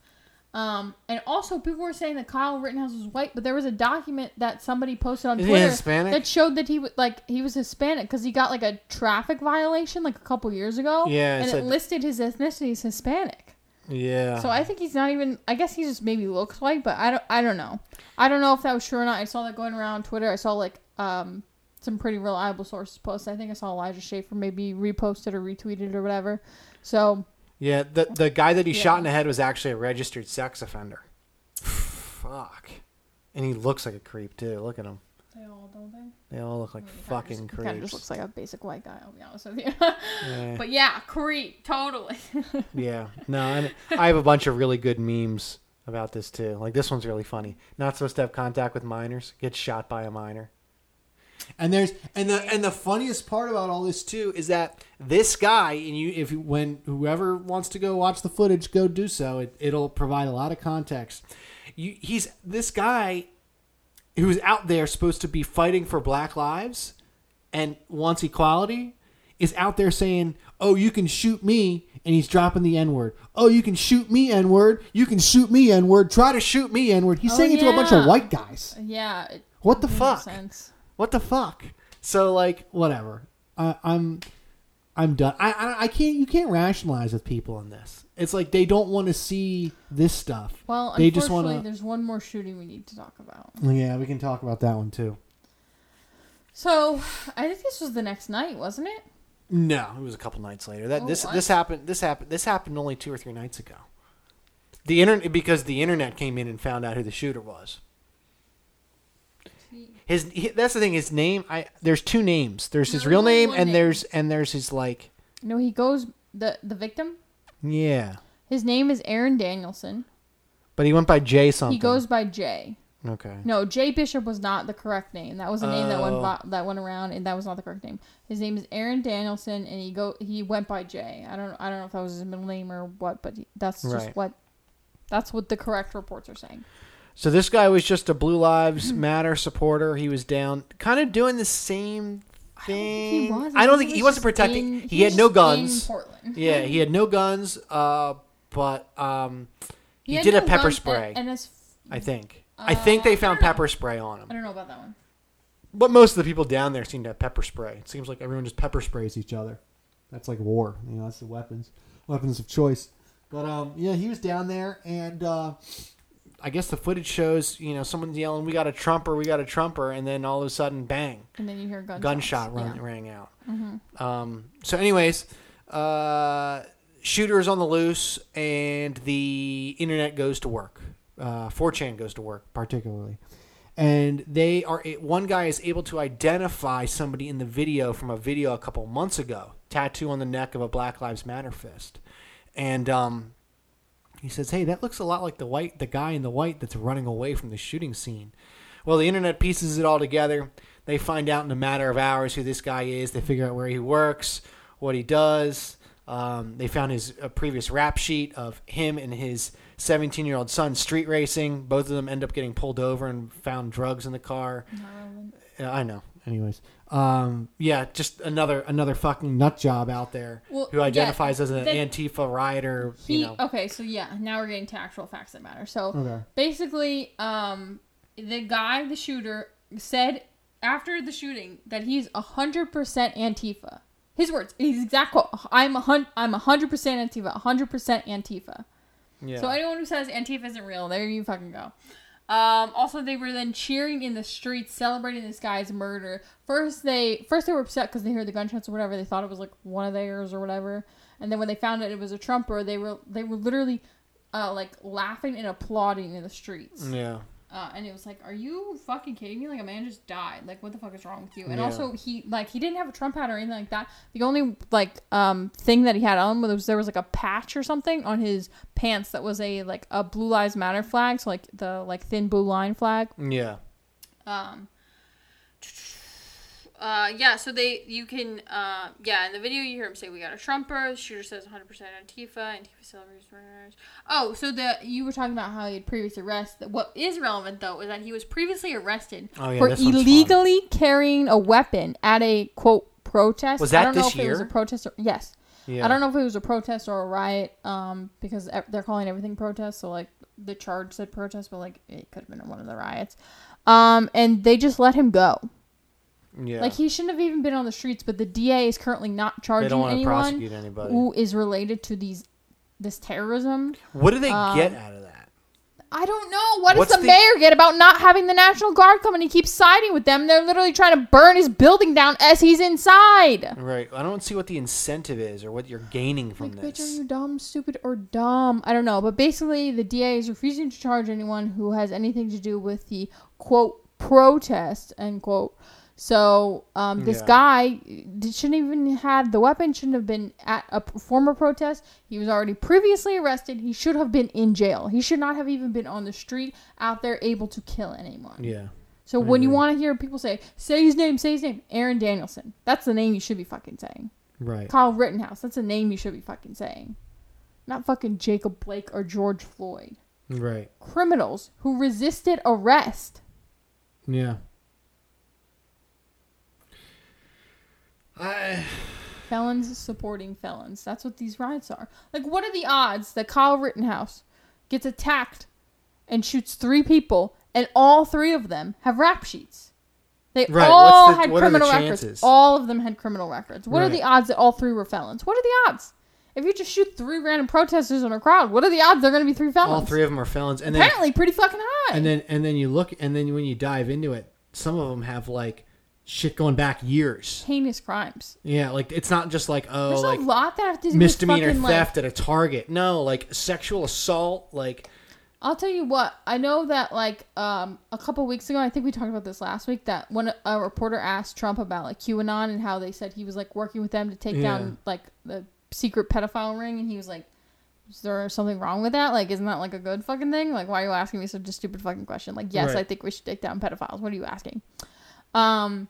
um and also people were saying that kyle rittenhouse was white but there was a document that somebody posted on Is twitter Hispanic? that showed that he was like he was hispanic because he got like a traffic violation like a couple years ago Yeah, and it said- listed his ethnicity as hispanic yeah. so I think he's not even. I guess he just maybe looks white, but I don't. I don't know. I don't know if that was true or not. I saw that going around Twitter. I saw like um some pretty reliable sources post. I think I saw Elijah Schaffer maybe reposted or retweeted or whatever. So yeah, the the guy that he Yeah. shot in the head was actually a registered sex offender. Fuck. And he looks like a creep too. Look at him. they all don't they? They all look like fucking Kind of creeps. just looks like a basic white guy. I'll be honest with you. Yeah. but yeah, creep totally. Yeah, no, and I have a bunch of really good memes about this too. Like this one's really funny. Not supposed to have contact with minors. Gets shot by a minor. And there's and the and the funniest part about all this too is that this guy and you if when whoever wants to go watch the footage go do so. It, it'll provide a lot of context. You, he's this guy who's out there supposed to be fighting for black lives and wants equality is out there saying, "Oh, you can shoot me," and he's dropping the N word. "Oh, you can shoot me N word. You can shoot me N word. Try to shoot me N word." He's Oh, saying it to a bunch of white guys. yeah. What the makes fuck? Sense. What the fuck? So like, Whatever. I, I'm, I'm done. I, I, I can't. You can't rationalize with people on this. It's like they don't want to see this stuff. Well, they unfortunately, just want to. there's one more shooting we need to talk about. Yeah, we can talk about that one too. So I think this was the next night, wasn't it? no, it was a couple nights later. That Oh, this what? this happened. This happened. This happened only two or three nights ago. The internet because the internet came in and found out who the shooter was. His he, that's the thing. His name. I there's two names. There's his No, real name one and name. there's and there's his like No, he goes the the victim. yeah. His name is Aaron Danielson. But he went by Jay something. He goes by Jay. okay. No, Jay Bishop was not the correct name. That was a name that went Oh. that went around, and that was not the correct name. His name is Aaron Danielson, and he go he went by Jay. I don't I don't know if that was his middle name or what, but he, that's just Right. what that's what the correct reports are saying. So this guy was just a Blue Lives Matter supporter. He was down, kind of doing the same thing. He was. I don't think was he wasn't protecting. in- he, was had no guns. Portland. Yeah, he had no guns. Uh, but um, he, had did a pepper spray. and, I think. I think Uh, they found pepper spray on him. I don't know about that one. But most of the people down there seem to have pepper spray. It seems like everyone just pepper sprays. sprays each other. That's like war. You know, that's the weapons, weapons of choice. But um, yeah, he was down there, and uh, I guess the footage shows you know someone's yelling, "We got a trumper! We got a trumper!" and then all of a sudden, bang! And then you hear gunshots. gunshot run, Yeah. Mm-hmm. rang out. Um, so, anyways, uh, shooter is on the loose, and the internet goes to work. Uh, 4chan goes to work, particularly. And they are one guy is able to identify somebody in the video from a video a couple months ago, tattoo on the neck of a Black Lives Matter fist, and um, he says, "Hey, that looks a lot like the white, the guy in the white that's running away from the shooting scene." Well, the internet pieces it all together. They find out in a matter of hours who this guy is. They figure out where he works, what he does. Um, they found his previous rap sheet of him and his 17 year old son street racing. Both of them end up getting pulled over and found drugs in the car. I know. Anyways, um, yeah, just another another fucking nut job out there Well, who yeah, identifies as an the- Antifa rioter. He you know, okay, so yeah, now we're getting to actual facts that matter. So Okay. basically, um, the guy, the shooter, said after the shooting that he's hundred percent Antifa. His words, his exact quote: "I'm a hun- I'm hundred percent Antifa, hundred percent Antifa." Yeah. So anyone who says Antifa isn't real, there you fucking go. Um, also, they were then cheering in the streets, celebrating this guy's murder. First, they first they were upset because they heard the gunshots or whatever. They thought it was like one of theirs or whatever. And then when they found out it was a Trumper, they were they were literally uh, like laughing and applauding in the streets. yeah. Uh, and it was like, are you fucking kidding me? Like a man just died. Like what the fuck is wrong with you? And Yeah. also he like he didn't have a Trump hat or anything like that. The only like um thing that he had on was there was like a patch or something on his pants that was a like a Blue Lives Matter flag, so like the like thin blue line flag. Yeah. Um. Uh, yeah, so they, you can, uh, yeah, in the video you hear him say, we got a Trumper, the shooter says 100% Antifa, Antifa celebrates murders. Oh, so the, you were talking about how he had previous arrests. What is relevant, though, is that he was previously arrested Oh, yeah, for illegally carrying a weapon at a, quote, protest. Was I that don't know this if it was a year? protest or, yes. Yeah. I don't know if it was a protest or a riot, um, because they're calling everything protest. So like the charge said protest, but like it could have been one of the riots. Um, and they just let him go. Yeah. Like he shouldn't have even been on the streets. But the DA is currently not charging don't anyone prosecute anybody. who is related to these this terrorism. What do they Um, get out of that? I don't know. What What's does the, the- mayor get about not having the National Guard come and he keeps siding with them? They're literally trying to burn his building down as he's inside. Right. I don't see what the incentive is or what you're gaining from Like, bitch, are this. you dumb, stupid, or dumb? I don't know. But basically, the DA is refusing to charge anyone who has anything to do with the quote protest end quote. So um, this Yeah. guy d- shouldn't even have the weapon. Shouldn't have been at a former protest. He was already previously arrested. He should have been in jail. He should not have even been on the street out there able to kill anyone. Yeah. So when you want to hear people say, "Say his name," say his name, Aaron Danielson. That's the name you should be fucking saying. Right. Kyle Rittenhouse. That's the name you should be fucking saying. Not fucking Jacob Blake or George Floyd. Right. Criminals who resisted arrest. Yeah. I Felons supporting felons. That's what these riots are. Like, what are the odds that Kyle Rittenhouse gets attacked and shoots three people and all three of them have rap sheets? They Right, all the- had what are the criminal records. All of them had criminal records. What are the odds that all three were felons? What are the odds? If you just shoot three random protesters in a crowd, what are the odds they're going to be three felons? all three of them are felons, and then Apparently, pretty fucking high. And then and then you look and then when you dive into it, some of them have like shit going back years. heinous crimes. Yeah, like it's not just like oh There's like a lot that have to do with misdemeanor fucking, like- theft at a Target. No, like sexual assault. Like I'll tell you what. I know that like um a couple weeks ago, I think we talked about this last week. That when a reporter asked Trump about like QAnon and how they said he was like working with them to take Yeah. down like the secret pedophile ring, and he was like, "Is there something wrong with that? Like, isn't that like a good fucking thing? Like, why are you asking me such a stupid fucking question? Like, yes, Right. I think we should take down pedophiles. What are you asking? Um."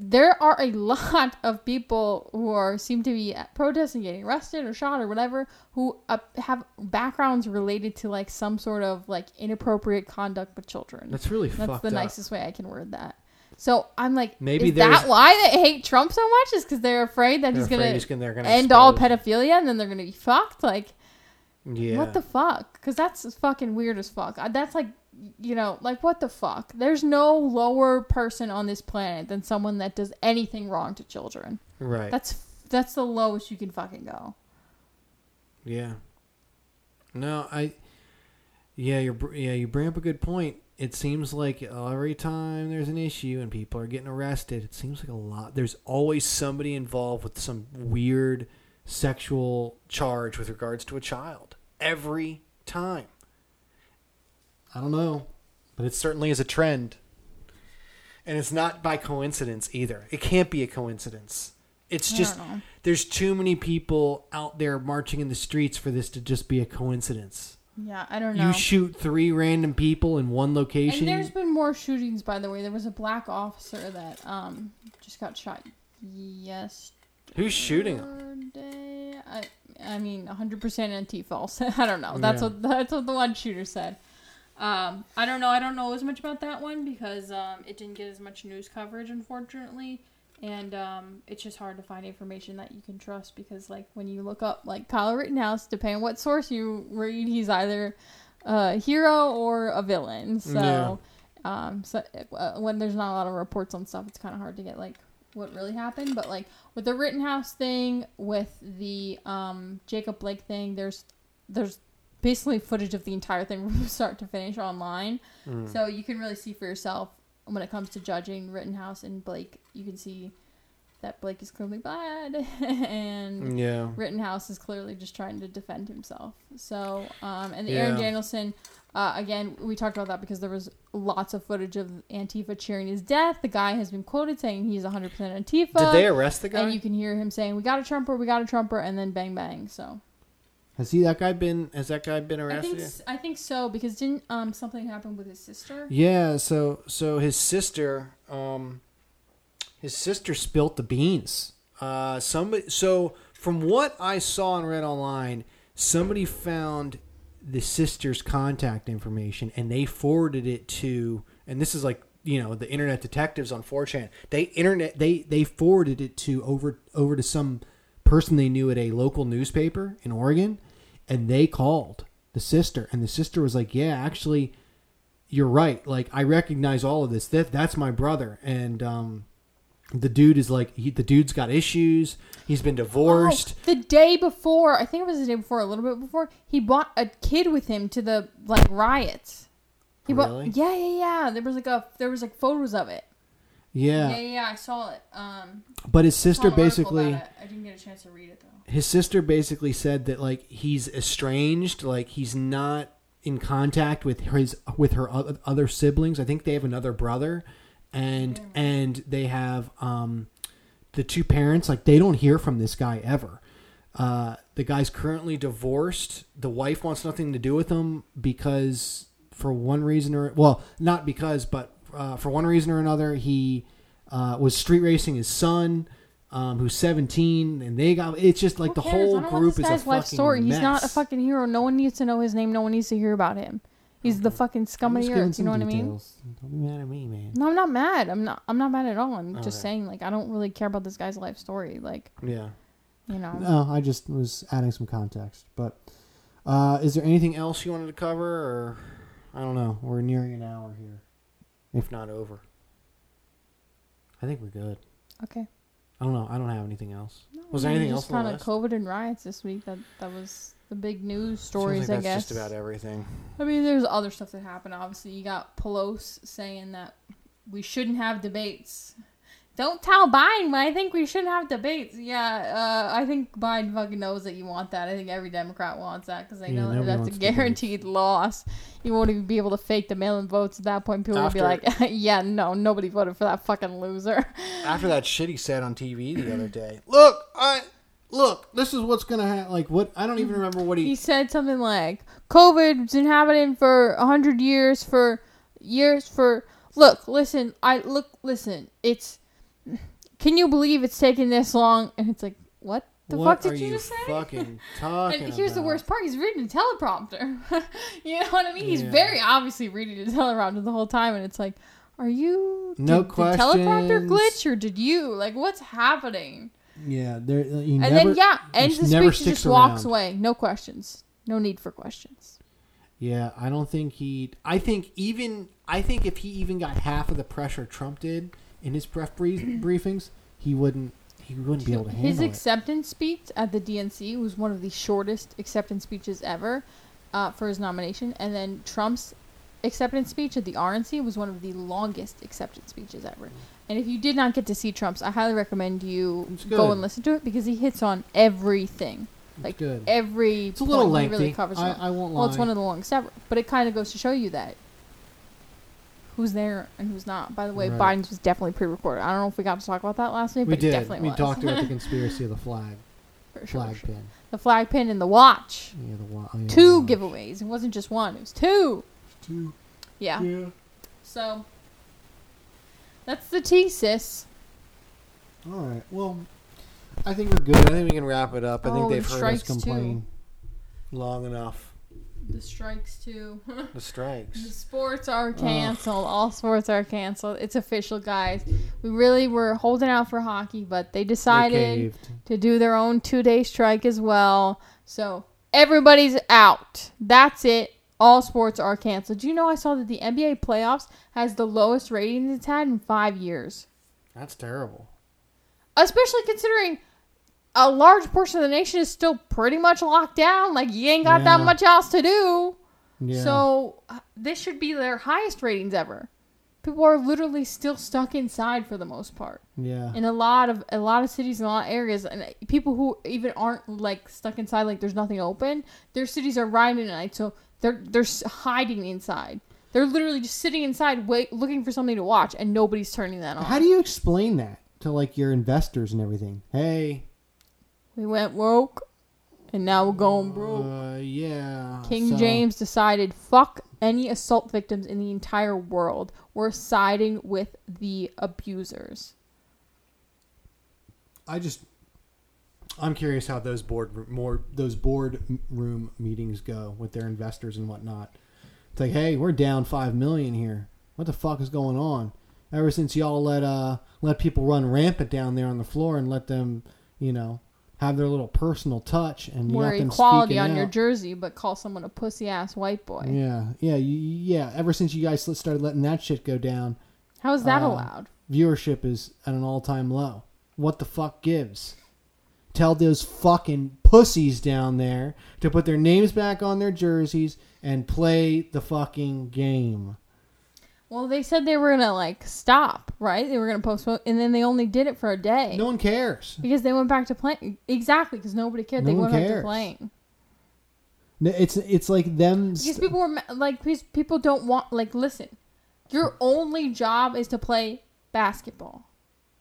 There are a lot of people who are seem to be at protests and getting arrested or shot or whatever who uh, have backgrounds related to like some sort of like inappropriate conduct with children. that's really That's fucked the up. nicest way I can word that. So I'm like, Maybe is that why they hate Trump so much? Is because they're afraid that They're he's afraid gonna, he's gonna- end all pedophilia and then they're gonna be fucked. Like, yeah, what the fuck? Because that's fucking weird as fuck. Uh, That's like, you know, like what the fuck? There's no lower person on this planet than someone that does anything wrong to children. right. That's that's the lowest you can fucking go. Yeah. No, I. Yeah, you're. Yeah, you bring up a good point. It seems like every time there's an issue and people are getting arrested, it seems like a lot. There's always somebody involved with some weird sexual charge with regards to a child. Every time. I don't know, but it certainly is a trend, and it's not by coincidence either. It can't be a coincidence. It's just there's too many people out there marching in the streets for this to just be a coincidence. Yeah, I don't know. You shoot three random people in one location. And there's been more shootings, by the way. There was a black officer that um just got shot yesterday. who's shooting them. I, I mean, 100% Antifa. I don't know. That's Yeah. what that's what the one shooter said. Um, I don't know. I don't know as much about that one because um, it didn't get as much news coverage, unfortunately. And um, it's just hard to find information that you can trust because, like, when you look up like Kyle Rittenhouse, depending on what source you read, he's either a hero or a villain. So, Yeah. Um, so uh, when there's not a lot of reports on stuff, it's kind of hard to get like what really happened. But like with the Rittenhouse thing, with the um, Jacob Blake thing, there's there's basically footage of the entire thing from start to finish online, so you can really see for yourself when it comes to judging Rittenhouse and Blake. You can see that Blake is clearly bad, and Yeah. Rittenhouse is clearly just trying to defend himself. So, um, and the Aaron Danielson, uh, again, we talked about that because there was lots of footage of Antifa cheering his death. The guy has been quoted saying he's 100% Antifa. Did they arrest the guy? And you can hear him saying, "We got a Trumper, we got a Trumper," and then bang bang. So Has he that guy been? Has that guy been arrested? I think yet? I think so because didn't um something happen with his sister? Yeah, so so his sister, um, his sister spilt the beans. Uh, somebody. So from what I saw and read online, somebody found the sister's contact information and they forwarded it to. And this is like you know the internet detectives on 4chan. They internet they they forwarded it to over over to some person they knew at a local newspaper in Oregon, and they called the sister, and the sister was like, "Yeah, actually." you're right. Like I recognize all of this. That that's my brother, and um, the dude is like he, the dude's got issues. He's been divorced. Oh, the day before, I think it was the day before, a little bit before, he brought a kid with him to the like riots. He Really? brought, yeah, yeah, yeah. There was like a there was like photos of it. Yeah. Yeah, yeah, I saw it. Um, but his sister basically. I didn't get a chance to read it though. his sister basically said that like he's estranged. Like he's not in contact with his with her other siblings. I think they have another brother, and and they have um, the two parents. Like they don't hear from this guy ever. Uh, the guy's currently divorced. The wife wants nothing to do with him because, for one reason or well, not because, but uh, for one reason or another, he uh, was street racing his son, um, who's seventeen, and they got. It's just like Who the cares? whole I don't want group this is a guy's life fucking story. He's not a fucking hero. No one needs to know his name. No one needs to hear about him. He's the fucking scum of Just the giving earth. You know what I mean? details. Don't be mad at me, man. No, I'm not mad. I'm not. I'm not mad at all. I'm just saying, like, I don't really care about this guy's life story. Like, Yeah. you know. No, I just was adding some context. But uh, is there Anything else you wanted to cover, or I don't know. We're nearing an hour here. If not over, I think we're good. Okay. I don't know. I don't have anything else. Was there anything else just kind of COVID and riots this week. That that was the big news stories. Like I guess. just about everything. I mean, there's other stuff that happened. Obviously, you got Pelosi saying that we shouldn't have debates. Don't tell Biden, but I think we shouldn't have debates. Yeah, uh, I think Biden fucking knows that you want that. I think every Democrat wants that because they Yeah, know that that's a wants debates. guaranteed loss. You won't even be able to fake the mail-in votes at that point. People will be like, "Yeah, no, nobody voted for that fucking loser." After that shit he said on TV the other day. Look, I look, this is what's gonna happen. Like what? I don't even remember what he he. said something like COVID's been happening for a hundred years for years for look listen I look listen it's can you believe it's taken this long? And it's like what the what fuck did you, you just say? fucking talking and here's the worst part he's reading a teleprompter. You know what I mean? He's Yeah. very obviously reading a teleprompter the whole time and it's like are you No did the teleprompter glitch or did you? Like what's happening? Yeah, there. Uh, he and never, then yeah ends he the speech just walks away. No questions. No need for questions. Yeah, I don't think he. I think even I think if he even got half of the pressure Trump did In his press brief, briefings, he wouldn't. He wouldn't be able to His handle it. His acceptance speech at the DNC was one of the shortest acceptance speeches ever uh, for his nomination, and then Trump's acceptance speech at the RNC was one of the longest acceptance speeches ever. And if you did not get to see Trump's, I highly recommend you go and listen to it because he hits on everything, like good. every. It's a little point, lengthy. Really covers I. I won't lie. Well, it's one of the longest ever, but it kind of goes to show you that who's there and who's not. By the way, Right. Biden's was definitely pre-recorded. I don't know if we got to talk about that last week, we but it did. definitely We was. talked about the conspiracy of the flag, For sure. flag pin. The flag pin and the watch. Yeah, the wa- oh, yeah, Two the giveaways. It wasn't just one. It was two. Two. Yeah. Yeah. So that's the T, sis. All right. Well, I think we're good. I think we can wrap it up. I Oh, think they've heard us too. Complain. long enough. The strikes too. The strikes. the sports are canceled. All sports are canceled. It's official, guys. We really were holding out for hockey, but they They decided caved. to do their own two day strike as well. So everybody's out. That's it. all sports are canceled. Do you know I saw that the NBA playoffs has the lowest ratings it's had in five years? That's terrible. Especially considering a large portion of the nation is still pretty much locked down. Like you ain't got that much else to do. Yeah. So uh, this should be their highest ratings ever. People are literally still stuck inside for the most part yeah. in a lot of a lot of cities and a lot of areas and people who even aren't like stuck inside like there's nothing open their cities are riding at night so they're they're hiding inside they're literally just sitting inside wait looking for something to watch and nobody's turning that on How do you explain that to like your investors and everything? Hey, we went woke and now we're going broke uh, yeah. king so- james decided fuck any assault victims in the entire world we're siding with the abusers I just, I'm curious how those board more those board room meetings go with their investors and whatnot. It's like, hey, we're down five million here. What the fuck is going on? Ever since y'all let uh let people run rampant down there on the floor and let them, you know, have their little personal touch and you wear got them equality on your jersey but call someone a pussy ass white boy Yeah, yeah, yeah. Ever since you guys started letting that shit go down, how is that Uh, allowed viewership is at an all-time low. What the fuck gives? Tell those fucking pussies down there to put their names back on their jerseys and play the fucking game. Well, they said they were gonna like stop, right? They were gonna postpone, and then they only did it for a day No one cares. because they went back to playing. Exactly, because nobody cared. No they one went back to cares. playing No, It's it's like them. because people were ma- like, because people don't want like. Listen, your only job is to play basketball.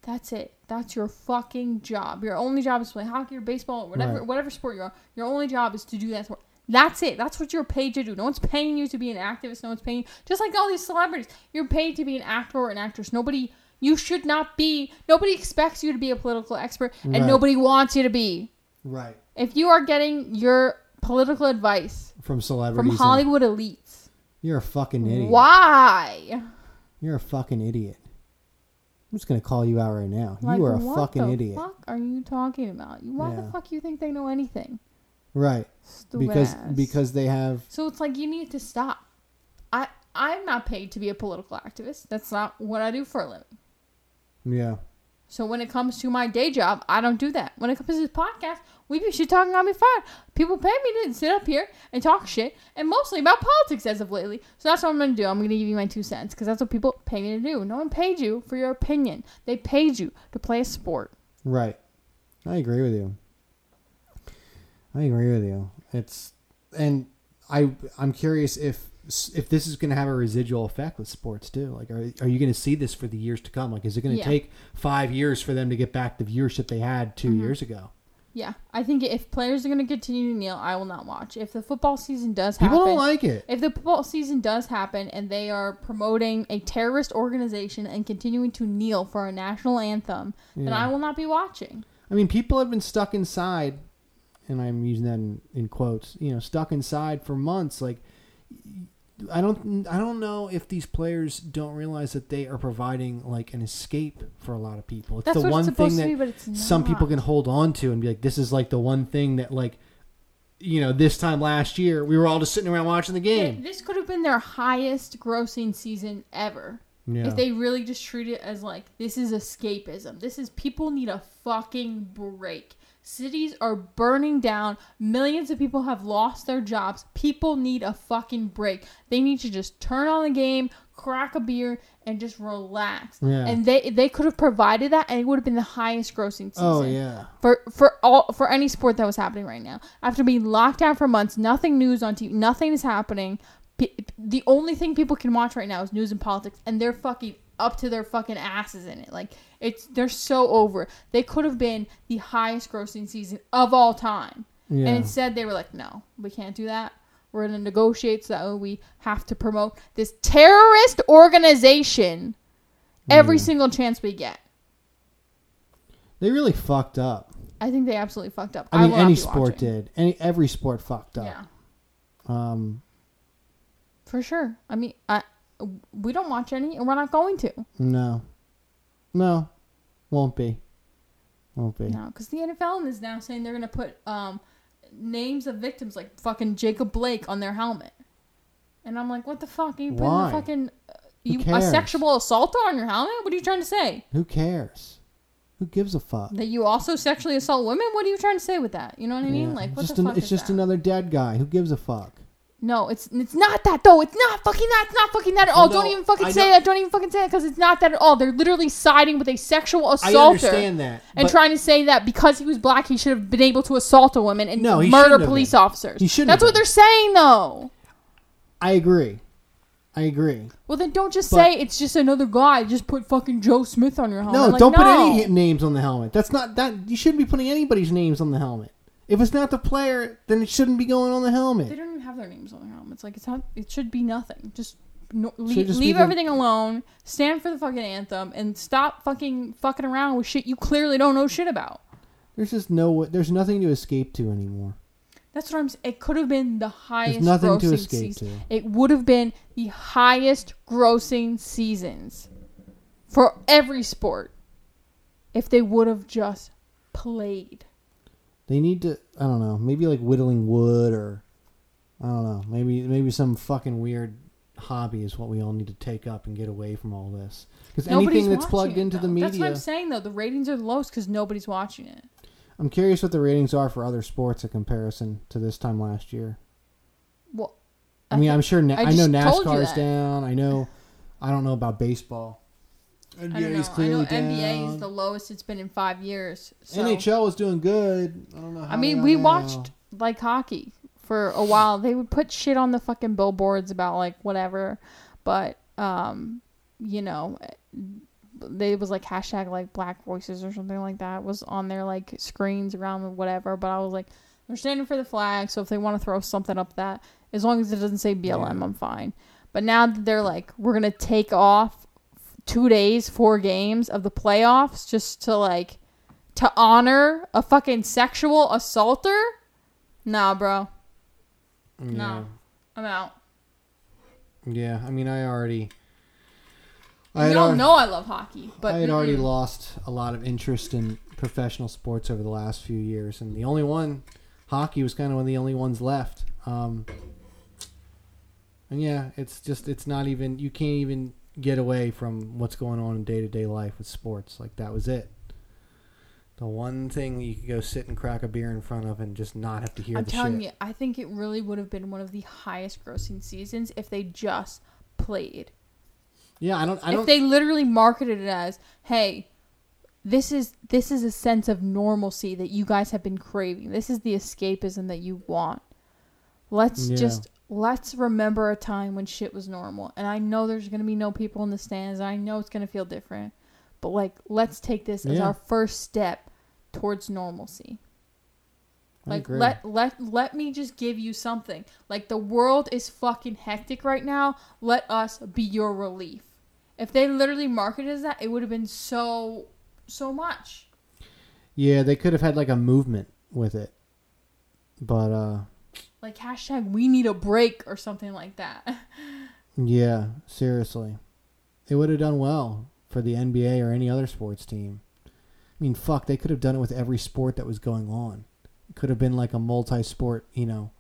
That's it. That's your fucking job. Your only job is to play hockey or baseball or whatever Right. whatever sport you're on. Your only job is to do that sport. That's it. That's what you're paid to do. No one's paying you to be an activist. No one's paying you. Just like all these celebrities, you're paid to be an actor or an actress. Nobody. You should not be. Nobody expects you to be a political expert, and Right. nobody wants you to be. right If you are getting your political advice from celebrities. from Hollywood elites, You're a fucking idiot. why? You're a fucking idiot. I'm just gonna call you out right now. Like, you are a fucking idiot. what the fuck are you talking about? Why Yeah. the fuck you think they know anything? Right. Stupid because ass. because they have so it's like you need to stop. I I'm not paid to be a political activist. That's not what I do for a living. yeah. So when it comes to my day job, I don't do that. When it comes to this podcast, we be shit talking on me fine. People pay me to sit up here and talk shit, and mostly about politics as of lately. So that's what I'm gonna do. I'm gonna give you my two cents because that's what people pay me to do. No one paid you for your opinion. They paid you to play a sport. Right. I agree with you. I agree with you. It's and I I'm curious if if this is going to have a residual effect with sports too. Like, are are you going to see this for the years to come? Like, is it going to Yeah. take five years for them to get back the viewership they had 2 Mm-hmm. years ago? Yeah, I think if players are going to continue to kneel, I will not watch. If the football season does happen, People don't like it. if the football season does happen and they are promoting a terrorist organization and continuing to kneel for a national anthem, then I will not be watching. I mean, people have been stuck inside, and I'm using that in, in quotes. You know, stuck inside for months. Like, I don't, I don't know if these players don't realize that they are providing like an escape for a lot of people. It's That's the one it's thing that be, some people can hold on to and be like, this is like the one thing that like, you know, this time last year we were all just sitting around watching the game. This could have been their highest grossing season ever. Yeah. If they really just treat it as like this is escapism. This is people need a fucking break. Cities are burning down. Millions of people have lost their jobs. People need a fucking break. They need to just turn on the game, crack a beer, and just relax. Yeah. And they they could have provided that, and it would have been the highest grossing oh, season oh yeah. for for all for any sport that was happening right now. After being locked down for months, nothing news on TV, nothing is happening. P- the only thing people can watch right now is news and politics, and they're fucking up to their fucking asses in it. Like it's they're so over. They could have been the highest grossing season of all time, Yeah. and instead they were like, no, we can't do that. We're gonna negotiate so that we have to promote this terrorist organization every single chance we get. They really fucked up. I think they absolutely fucked up. I mean, any sport watching. did. Any every sport fucked up. Yeah. Um. For sure. I mean, I we don't watch any, and we're not going to. No. No. Won't be. Won't be. No, because the NFL is now saying they're going to put um, names of victims like fucking Jacob Blake on their helmet. And I'm like, what the fuck? Are you Why? putting a fucking uh, you, a sexual assault on your helmet? What are you trying to say? Who cares? Who gives a fuck? That you also sexually assault women? What are you trying to say with that? You know what I mean? Yeah. Like, what just the an- fuck it's is just that? another dead guy. Who gives a fuck? No, it's it's not that though. It's not fucking that. It's not fucking that at all. Well, Don't even fucking I say know- that. Don't even fucking say that because it's not that at all. They're literally siding with a sexual I assaulter understand that. and trying to say that because he was black, he should have been able to assault a woman and No, murder police been. officers. He shouldn't That's what been. they're saying though. I agree. I agree. Well, then don't just But- say it's just another guy. Just put fucking Joe Smith on your helmet. No, Like, don't put any names on the helmet. That's not that. You shouldn't be putting anybody's names on the helmet. If it's not the player, then it shouldn't be going on the They helmet. Have their names on their helmets. Like it's not. It should be nothing. Just. No, leave, just leave the- everything alone. Stand for the fucking anthem and stop fucking fucking around with shit you clearly don't know shit about. There's just no. way- There's nothing to escape to anymore. That's what I'm. s- It could have been the highest. nothing to escape season. to. It would have been the highest grossing seasons for every sport if they would have just played. They need to. I don't know. Maybe like whittling wood, or I don't know. Maybe maybe some fucking weird hobby is what we all need to take up and get away from all this. Because anything that's plugged it, into the though. That's what media, I'm saying though. The ratings are the lowest because nobody's watching it. I'm curious what the ratings are for other sports in comparison to this time last year. Well, I, mean, I'm sure. Na- I I, know just told you NASCAR's down. I know. I don't know about baseball. I don't know. I know clearly NBA is the lowest it's been in five years. So. NHL is doing good. I don't know. How I mean, we now. watched like hockey for a while. They would put shit on the fucking billboards about like whatever, but um, you know, they was like hashtag like Black Voices or something like that was on their like screens around whatever. But I was like, they're standing for the flag, so if they want to throw something up that, as long as it doesn't say BLM, I'm fine. But now that they're like, we're gonna take off two days, four games of the playoffs just to like to honor a fucking sexual assaulter? Nah, bro. Yeah. No. I'm out. Yeah, I mean, I already. You don't know I love hockey, but I had already mm-mm. lost a lot of interest in professional sports over the last few years, and the only one, hockey, was kind of one of the only ones left. Um, and yeah, it's just it's not even you can't even get away from what's going on in day to day life with sports. Like that was it. The one thing you could go sit and crack a beer in front of and just not have to hear I'm the telling shit. you, I think it really would have been one of the highest grossing seasons if they just played. Yeah, I don't. I don't. if they literally marketed it as, "Hey, this is this is a sense of normalcy that you guys have been craving. This is the escapism that you want. Let's Yeah. just let's remember a time when shit was normal. And I know there's going to be no people in the stands. I know it's going to feel different. But like let's take this as our first step towards normalcy. Like let let let me just give you something. Like the world is fucking hectic right now. Let us be your relief. If they literally marketed as that, it would have been so so much. yeah, they could have had like a movement with it, but uh, Like hashtag we need a break or something like that. Yeah, seriously. It would have done well for the NBA or any other sports team. I mean, fuck, they could have done it with every sport that was going on. It could have been like a multi-sport, you know.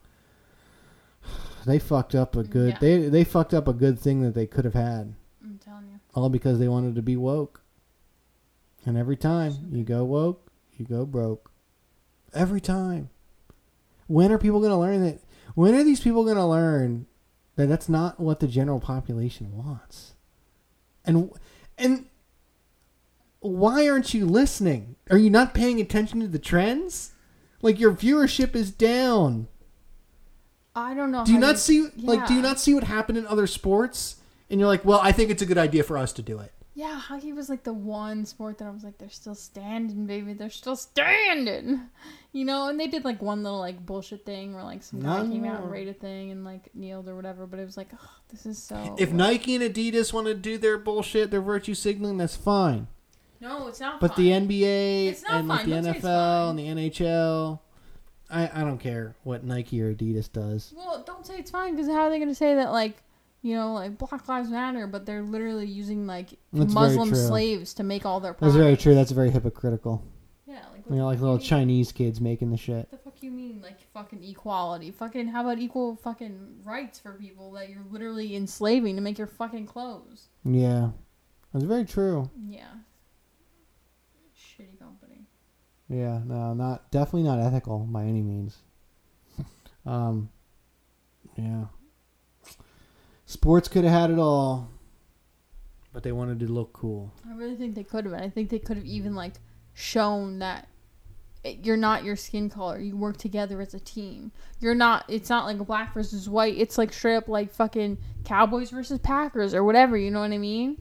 They fucked up a good Yeah. they they fucked up a good thing that they could have had I'm telling you. all because they wanted to be woke. And every time you go woke, you go broke. Every time. When are people going to learn that? When are these people going to learn that that's not what the general population wants? And and why aren't you listening? Are you not paying attention to the trends? Like your viewership is down. I don't know. Do you not see like do you not see what happened in other sports? And you're like, "Well, I think it's a good idea for us to do it." Yeah, hockey was like the one sport that I was like, they're still standing, baby. They're still standing. You know, and they did like one little like bullshit thing where like some guy No. came out and rated thing and like kneeled or whatever. But it was like, oh, this is so. If Nike and Adidas want to do their bullshit, their virtue signaling, that's fine. No, it's not. But fun. the NBA and like the Don't say it's NFL and the NHL, I, I don't care what Nike or Adidas does. Well, don't say it's fine because how are they going to say that like, you know, like Black Lives Matter, but they're literally using like That's Muslim slaves to make all their. Products. That's very true. That's very hypocritical. Yeah, like You know, like little Chinese kids making the shit. What the fuck fuck you mean like fucking equality? Fucking how about equal fucking rights for people that you're literally enslaving to make your fucking clothes? Yeah, that's very true. Yeah. Shitty company. Yeah, no, not definitely not ethical by any means. um, yeah. Sports could have had it all, but they wanted to look cool. I really think they could have. I think they could have even like shown that it, you're not your skin color. You work together as a team. You're not. It's not like black versus white. It's like straight up like fucking Cowboys versus Packers or whatever. You know what I mean?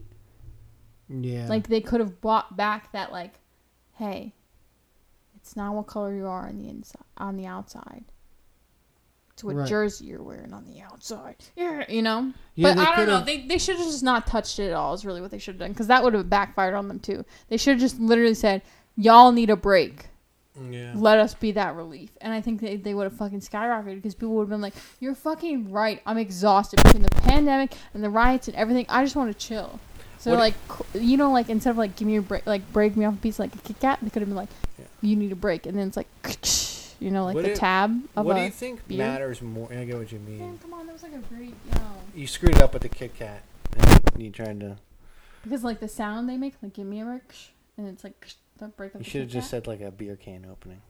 Yeah, Like they could have brought back that like, hey, it's not what color you are on the inside on the outside. It's what Right. jersey you're wearing on the outside. Yeah, you know. Yeah, but I don't know. They they should have just not touched it at all. Is really what they should have done because that would have backfired on them too. They should have just literally said, "Y'all need a break. Yeah. Let us be that relief." And I think they, they would have fucking skyrocketed because people would have been like, "You're fucking right. I'm exhausted between the pandemic and the riots and everything. I just want to chill." So What like, you know, like instead of like give me a break, like break me off a piece like a Kit Kat, they could have been like, Yeah. "You need a break," and then it's like, you know, like What the do- tab of What a. do you think beer? matters more? I get what you Man, mean. come on, that was like a great, you know. You screwed it up with the Kit Kat, and you trying to. Because like the sound they make, like give me a break, and it's like don't break up. You should have just Kat. said like a beer can opening.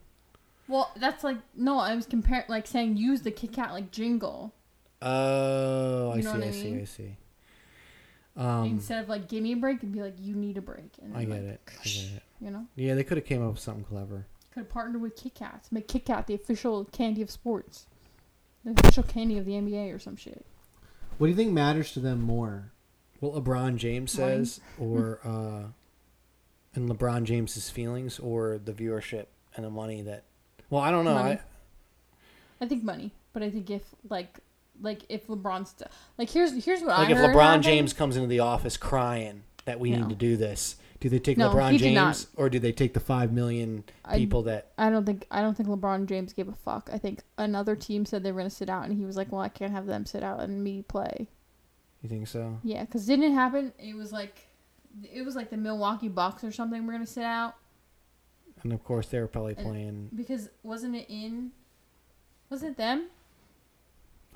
Well, that's like no. I was comparing, like saying use the Kit Kat like jingle Oh, I see, know what I I see. I see. Um, instead of like give me a break and be like you need a break. And I then, get like, it. I get it. You know, Yeah, they could have came up with something clever. could have partnered with Kit Kats, make Kit Kat the official candy of sports, the official candy of the NBA or some shit. What do you think matters to them more? What LeBron James says, or uh, and LeBron James's feelings, or the viewership and the money that. Well, I don't know. Money. I, I think money, but I think if like like if LeBron's like here's here's what like I if LeBron happened. James comes into the office crying that we No. need to do this, do they take No, LeBron. James or do they take the five million I- people that? I don't think I don't think LeBron James gave a fuck. I think another team said they were gonna sit out, and he was like, "Well, I can't have them sit out and me play." You think so? Yeah, because didn't it happen? It was like, it was like the Milwaukee Bucks or something. We're gonna sit out And of course, they were probably And- playing. because wasn't it in? Was it them?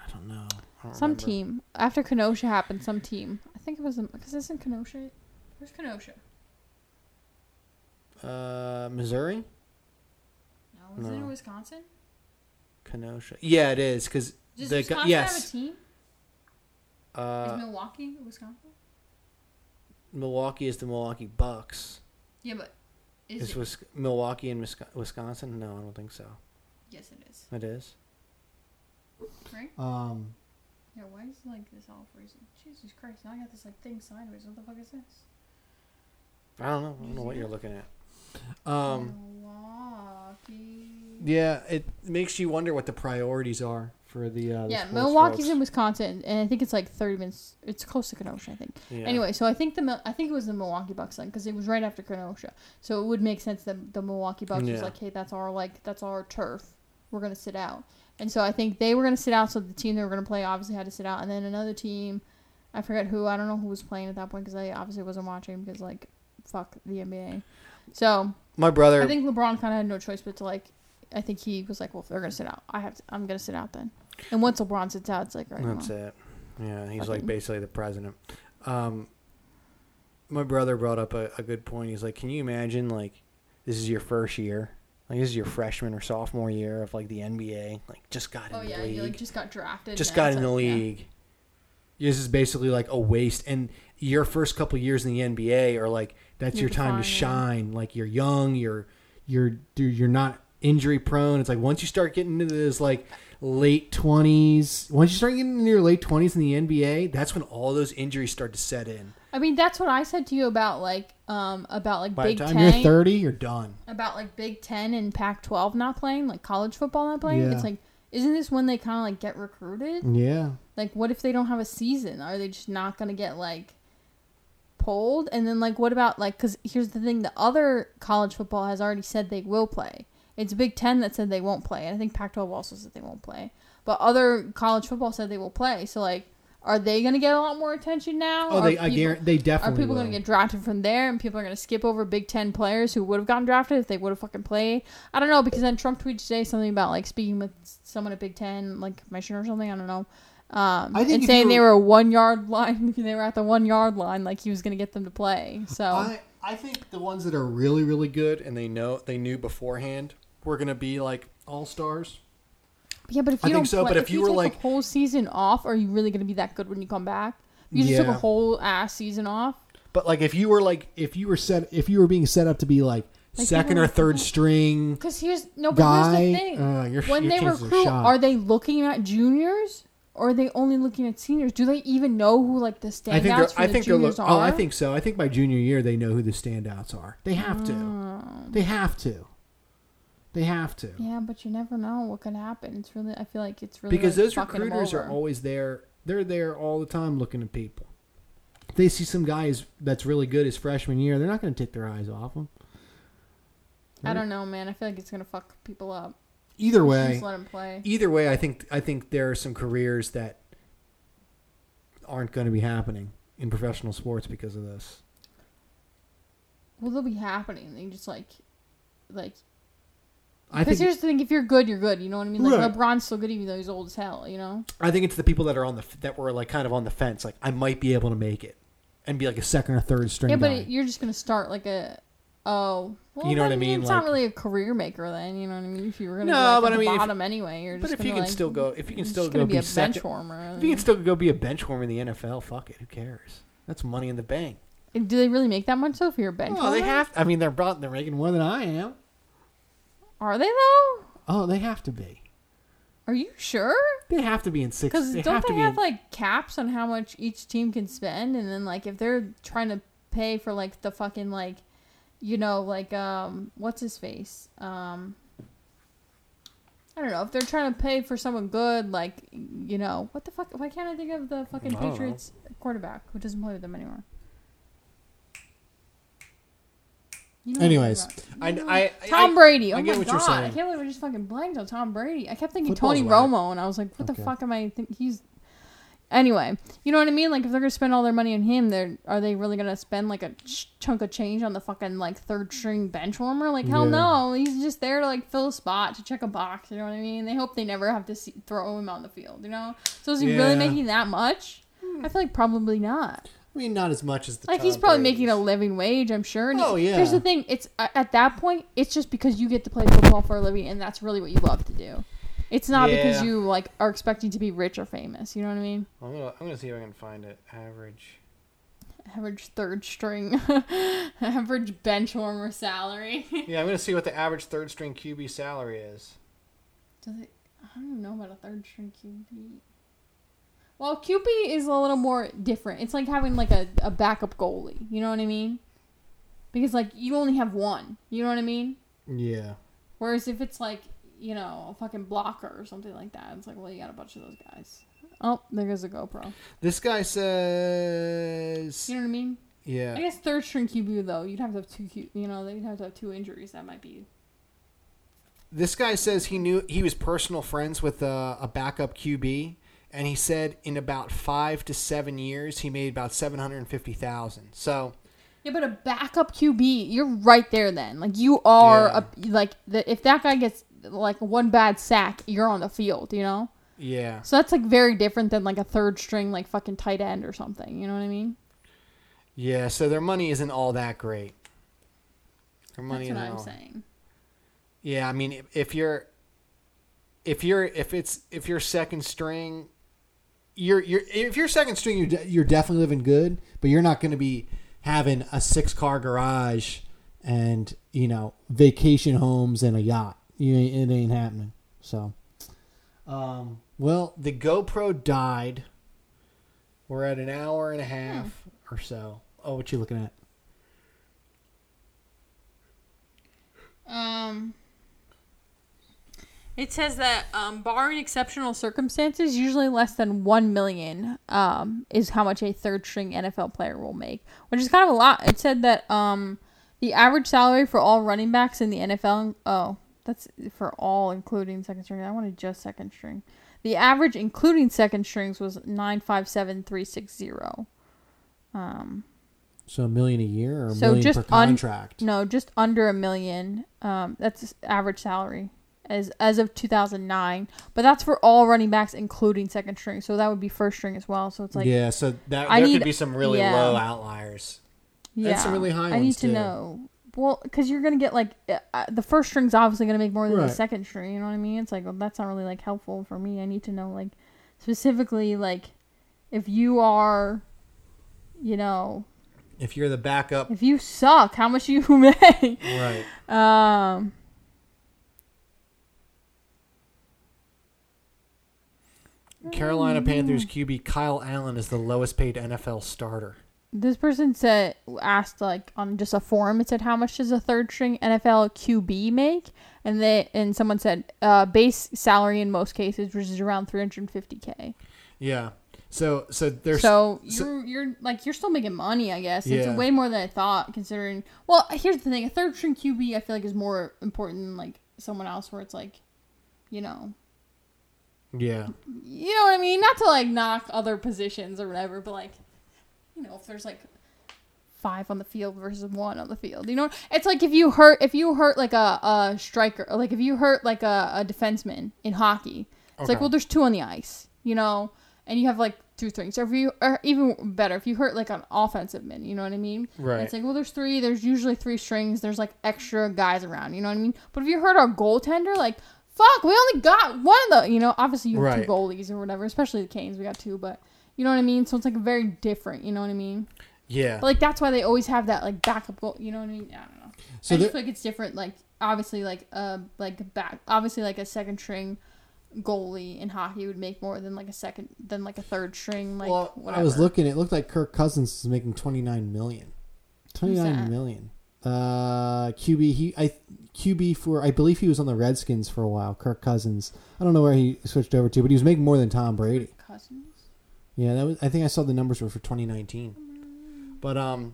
I don't know. I don't Some remember. team after Kenosha happened. Some team. I think it was because isn't Kenosha. Where's Kenosha? Uh, Missouri, No, was it in Wisconsin? Kenosha. Yeah, it is because Does the Wisconsin have a yes. team? Is Uh, Milwaukee Wisconsin? Milwaukee is the Milwaukee Bucks. Yeah, but is Is it? Wis- Milwaukee in Wisconsin? No, I don't think so. Yes, it is. It is. Right? Um, Yeah. Why is like this all freezing? Jesus Christ! Now I got this like thing sideways. What the fuck is this? I don't know. I don't know what you're looking at. Um. Milwaukee. Yeah, it makes you wonder what the priorities are for the. Uh, the Yeah, Milwaukee's folks. in Wisconsin, and I think it's like thirty minutes. It's close to Kenosha, I think. Yeah. Anyway, so I think the I think it was the Milwaukee Bucks then because it was right after Kenosha, so it would make sense that the Milwaukee Bucks was like, hey, that's our like that's our turf. We're gonna sit out, and so I think they were gonna sit out. So the team they were gonna play obviously had to sit out, and then another team, I forget who. I don't know who was playing at that point because I obviously wasn't watching because like, fuck the NBA. So my brother. I think LeBron kind of had no choice but to like. I think he was like, well, if they're gonna sit out, I have to. I'm gonna sit out then. And once LeBron sits out, it's like, right, That's well, it. Yeah, he's like basically the president. Um, my brother brought up a, a good point. He's like, "Can you imagine like this is your first year, like this is your freshman or sophomore year of like the NBA, like just got in Oh the yeah, league, you like just got drafted. just got in the like, yeah. league. This is basically like a waste, and your first couple years in the NBA are like that's Your your time to yeah. shine. Like you're young, you're you're dude, you're not injury prone. It's like once you start getting into this like late twenties, once you start getting into your late twenties in the NBA, that's when all those injuries start to set in. I mean, that's what I said to you about like um about like By Big the time Ten, you're thirty, you're done. about like Big Ten and Pac-12 not playing, like college football not playing. Yeah. It's like, isn't this when they kind of like get recruited? yeah. Like, what if they don't have a season? Are they just not gonna get like pulled? And then like, what about like? Because here's the thing: the other college football has already said they will play. It's Big Ten that said they won't play, and I think Pac-12 also said they won't play. But other college football said they will play. So like, Are they going to get a lot more attention now? Oh, Are they I guarantee they definitely Are people going to get drafted from there, and people are going to skip over Big Ten players who would have gotten drafted if they would have fucking played? I don't know because then Trump tweeted today something about like speaking with someone at Big Ten, like commissioner or something. I don't know, um, I think and saying you they were- were a one yard line. They were at the one yard line, like he was going to get them to play. So I I think the ones that are really really good and they know they knew beforehand we're gonna be like all stars. yeah, but if you think don't so, play, but if you were, take like- a whole season off, are you really going to be that good when you come back? You just took a whole ass season off. But like if you were like if you were set if you were being set up to be like, Like, second or third string Because here's no, but here's the thing: uh, your, when your they chances are recruit, are they looking at juniors or are they only looking at seniors? Do they even know who like the standouts I think they're, for I the think they're juniors look, are? oh I think so. I think by junior year they know who the standouts are. They have to. Oh. They have to. They have to. Yeah, but you never know what could happen. It's really, I feel like it's really because like, those fucking 'em recruiters are over. always there. They're there all the time looking at people. If they see some guys that's really good his freshman year, they're not going to take their eyes off him. I don't know, man. I feel like it's gonna fuck people up. Either way, just let them play. either way, I think I think there are some careers that aren't going to be happening in professional sports because of this. Well, they'll be happening. They just like, like. I Because think here's the thing: if you're good, you're good. You know what I mean? Like Right. LeBron's still good, even though he's old as hell. You know? I think it's the people that are on the that were like kind of on the fence, like I might be able to make it, and be like a second or third string Yeah, but it, you're just gonna start like a. Oh, well, You know what I mean? It's not really a career maker then. You know what I mean? If you were gonna No, go like, but I the mean, if- bottom anyway, you're but just if you can like, still go, if you can still go be, be a bench warmer. if you can still go be a bench warmer in the NFL, fuck it, who cares? That's money in the bank. Do they really make that much though for your bench? Oh, they warmer? have. I mean, they're brought, they're making more than I am. Are they though? Oh, they have to be. Are you sure? They have to be in six. Because don't have they have in, like caps on how much each team can spend, and then like if they're trying to pay for like the fucking like, you know, like um, what's his face? Um, I don't know if they're trying to pay for someone good, like you know, what the fuck? Why can't I think of the fucking I don't know. Patriots quarterback who doesn't play with them anymore? You know what I'm Anyways, talking I, about. I, I, Tom Brady. Oh I my what god! you're I saying. can't believe I just fucking blanked on Tom Brady. I kept thinking Football's Tony whack. Romo, and I was like, what Okay. the fuck am I think he's? Anyway, you know what I mean? Like if they're gonna spend all their money on him, they're are they really gonna spend like a ch- chunk of change on the fucking like third string bench warmer? Like hell Yeah. no, he's just there to like fill a spot to check a box. You know what I mean? They hope they never have to see, throw him out on the field. You know? So is he really making that much? I feel like probably not. I mean, not as much as the. Like Tom he's probably Brady's. making a living wage, I'm sure. And Oh, yeah. Here's the thing: it's at that point, it's just because you get to play football for a living, and that's really what you love to do. It's not because you like are expecting to be rich or famous. You know what I mean? I'm gonna I'm gonna see if I can find it. Average. Average third string, average bench warmer salary. Yeah, I'm gonna see what the average third string QB salary is. Does it? I don't even know about a third string QB. Well, QB is a little more different. It's like having like a, a backup goalie. You know what I mean? Because like you only have one. You know what I mean? Yeah. Whereas if it's like, you know, a fucking blocker or something like that, it's like, well, you got a bunch of those guys. Oh, there goes a GoPro. This guy says. You know what I mean? Yeah. I guess third string QB though, you'd have to have two, Q, you know, you'd have to have two injuries. That might be. This guy says he knew he was personal friends with a, a backup QB, and he said in about five to seven years he made about seven hundred and fifty thousand. So Yeah, but a backup QB, you're right there. Then, like, you are Yeah. a like the, if that guy gets like one bad sack, you're on the field. You know, yeah, so that's like very different than like a third string like fucking tight end or something. You know what I mean? yeah. So their money isn't all that great. Their money That's what isn't I'm all- saying. Yeah, I mean, if, if you're, if you're, if it's, if you're second string, you're, you're, if you're second string, you're, de- you're definitely living good, but you're not going to be having a six car garage and you know vacation homes and a yacht. You ain't, it ain't happening. So, um, well, the GoPro died. We're at an hour and a half or so. Oh, what you looking at? Um, it says that um, barring exceptional circumstances, usually less than one million um, is how much a third string NFL player will make, which is kind of a lot. It said that um, the average salary for all running backs in the NFL. Oh, that's for all, including second string. I wanted just second string. The average, including second strings, was nine five seven three six zero. Um, So a million a year or a So million just per un- contract? no, just under a million. Um, that's average salary as as of two thousand nine. But that's for all running backs, including second string. So that would be first string as well. So it's like yeah, so that I there need- could be some really yeah. low outliers. Yeah, some really high I need to too. know. Well, because you're gonna get like uh, uh, the first string's obviously gonna make more than Right. the second string. You know what I mean? It's like well, that's not really like helpful for me. I need to know like specifically like if you are, you know, If you're the backup, if you suck, how much you make. right? Um. Carolina Mm. Panthers QB Kyle Allen is the lowest paid NFL starter. This person said asked like on just a forum. It said how much does a third string NFL QB make, and they and someone said uh, base salary in most cases, which is around three hundred fifty k. Yeah. So so there's So so- you're you're like you're still making money, I guess. Yeah. It's way more than I thought, considering. Well, here's the thing: a third string QB, I feel like, is more important than like someone else, where it's like, you know, yeah. you know what I mean. Not to like knock other positions or whatever, but like, you know, if there's like five on the field versus one on the field, you know, it's like if you hurt if you hurt like a, a striker, or like if you hurt like a, a defenseman in hockey, it's like well, there's two on the ice, you know, and you have like two strings. Or if you or even better, if you hurt like an offensive man, you know what I mean? Right. It's like well, there's three. There's usually three strings. There's like extra guys around, you know what I mean? But if you hurt our goaltender, like. Fuck, we only got one of the, you know, obviously you have Right. two goalies or whatever, especially the Canes, we got two, but you know what I mean? So it's like very different, you know what I mean? Yeah. But like that's why they always have that like backup goal, you know what I mean? I don't know. So I there- just feel like it's different, like obviously like a like back obviously like a second string goalie in hockey would make more than like a second than like a third string like Well, whatever. I was looking. It looked like Kirk Cousins is making twenty nine million. Twenty that? nine million. Uh, QB. He I QB for I believe he was on the Redskins for a while. Kirk Cousins. I don't know where he switched over to, but he was making more than Tom Brady. Cousins. Yeah, that was. I think I saw the numbers were for twenty nineteen. But um,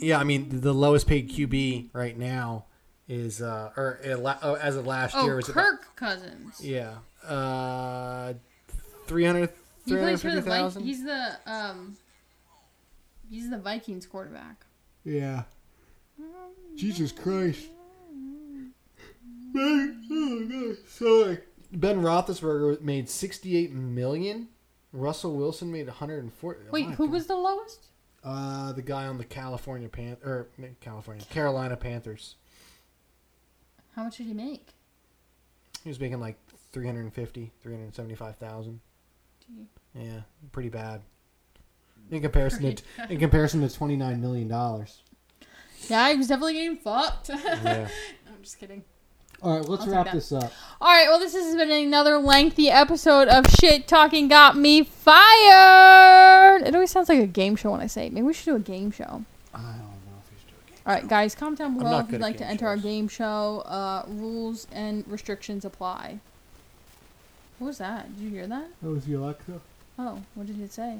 yeah. I mean, the lowest paid QB right now is uh, or uh, oh, as of last year Oh, was about Kirk Cousins. yeah, uh, 300 He plays for the Vikings. He's the um he's the Vikings quarterback. Yeah. Jesus Christ. So like, Ben Roethlisberger made 68 million. Russell Wilson made 140. Wait, Oh who was the lowest? Uh, the guy on the California Pan or California Carolina Panthers. How much did he make? He was making like 350, 375,000. Yeah, pretty bad. In comparison to In comparison to twenty nine million dollars. Yeah, he was definitely getting fucked. yeah. I'm just kidding. All right, let's wrap this up. All right, well, this has been another lengthy episode of Shit Talking Got Me Fired. It always sounds like a game show when I say it. Maybe we should do a game show. I don't know if we should do a game. All right, guys, comment down below if you'd like to game enter our game show. Uh, rules and restrictions apply. What was that? Did you hear that? That was the Alexa. Oh, what did it say?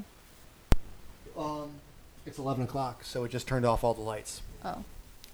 Um, it's 11 o'clock, so it just turned off all the lights. Oh,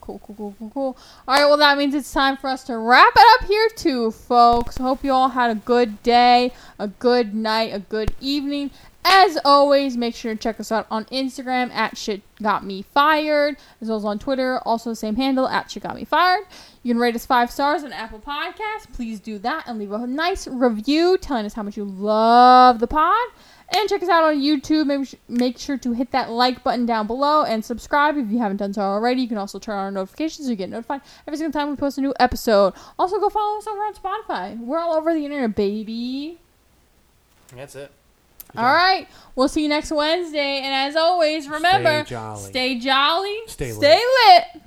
cool, cool, cool, cool, cool. All right, well, that means it's time for us to wrap it up here, too, folks. Hope you all had a good day, a good night, a good evening. As always, make sure to check us out on Instagram at shit got me fired, as well as on Twitter, also the same handle at shit got me fired. You can rate us five stars on Apple Podcasts. Please do that and leave a nice review telling us how much you love the pod. And check us out on YouTube. Make, make sure to hit that like button down below and subscribe if you haven't done so already. You can also turn on our notifications so you get notified every single time we post a new episode. Also, go follow us over on Spotify. We're all over the internet, baby. That's it. All right. We'll see you next Wednesday. And as always, remember stay jolly. stay jolly, Stay stay lit.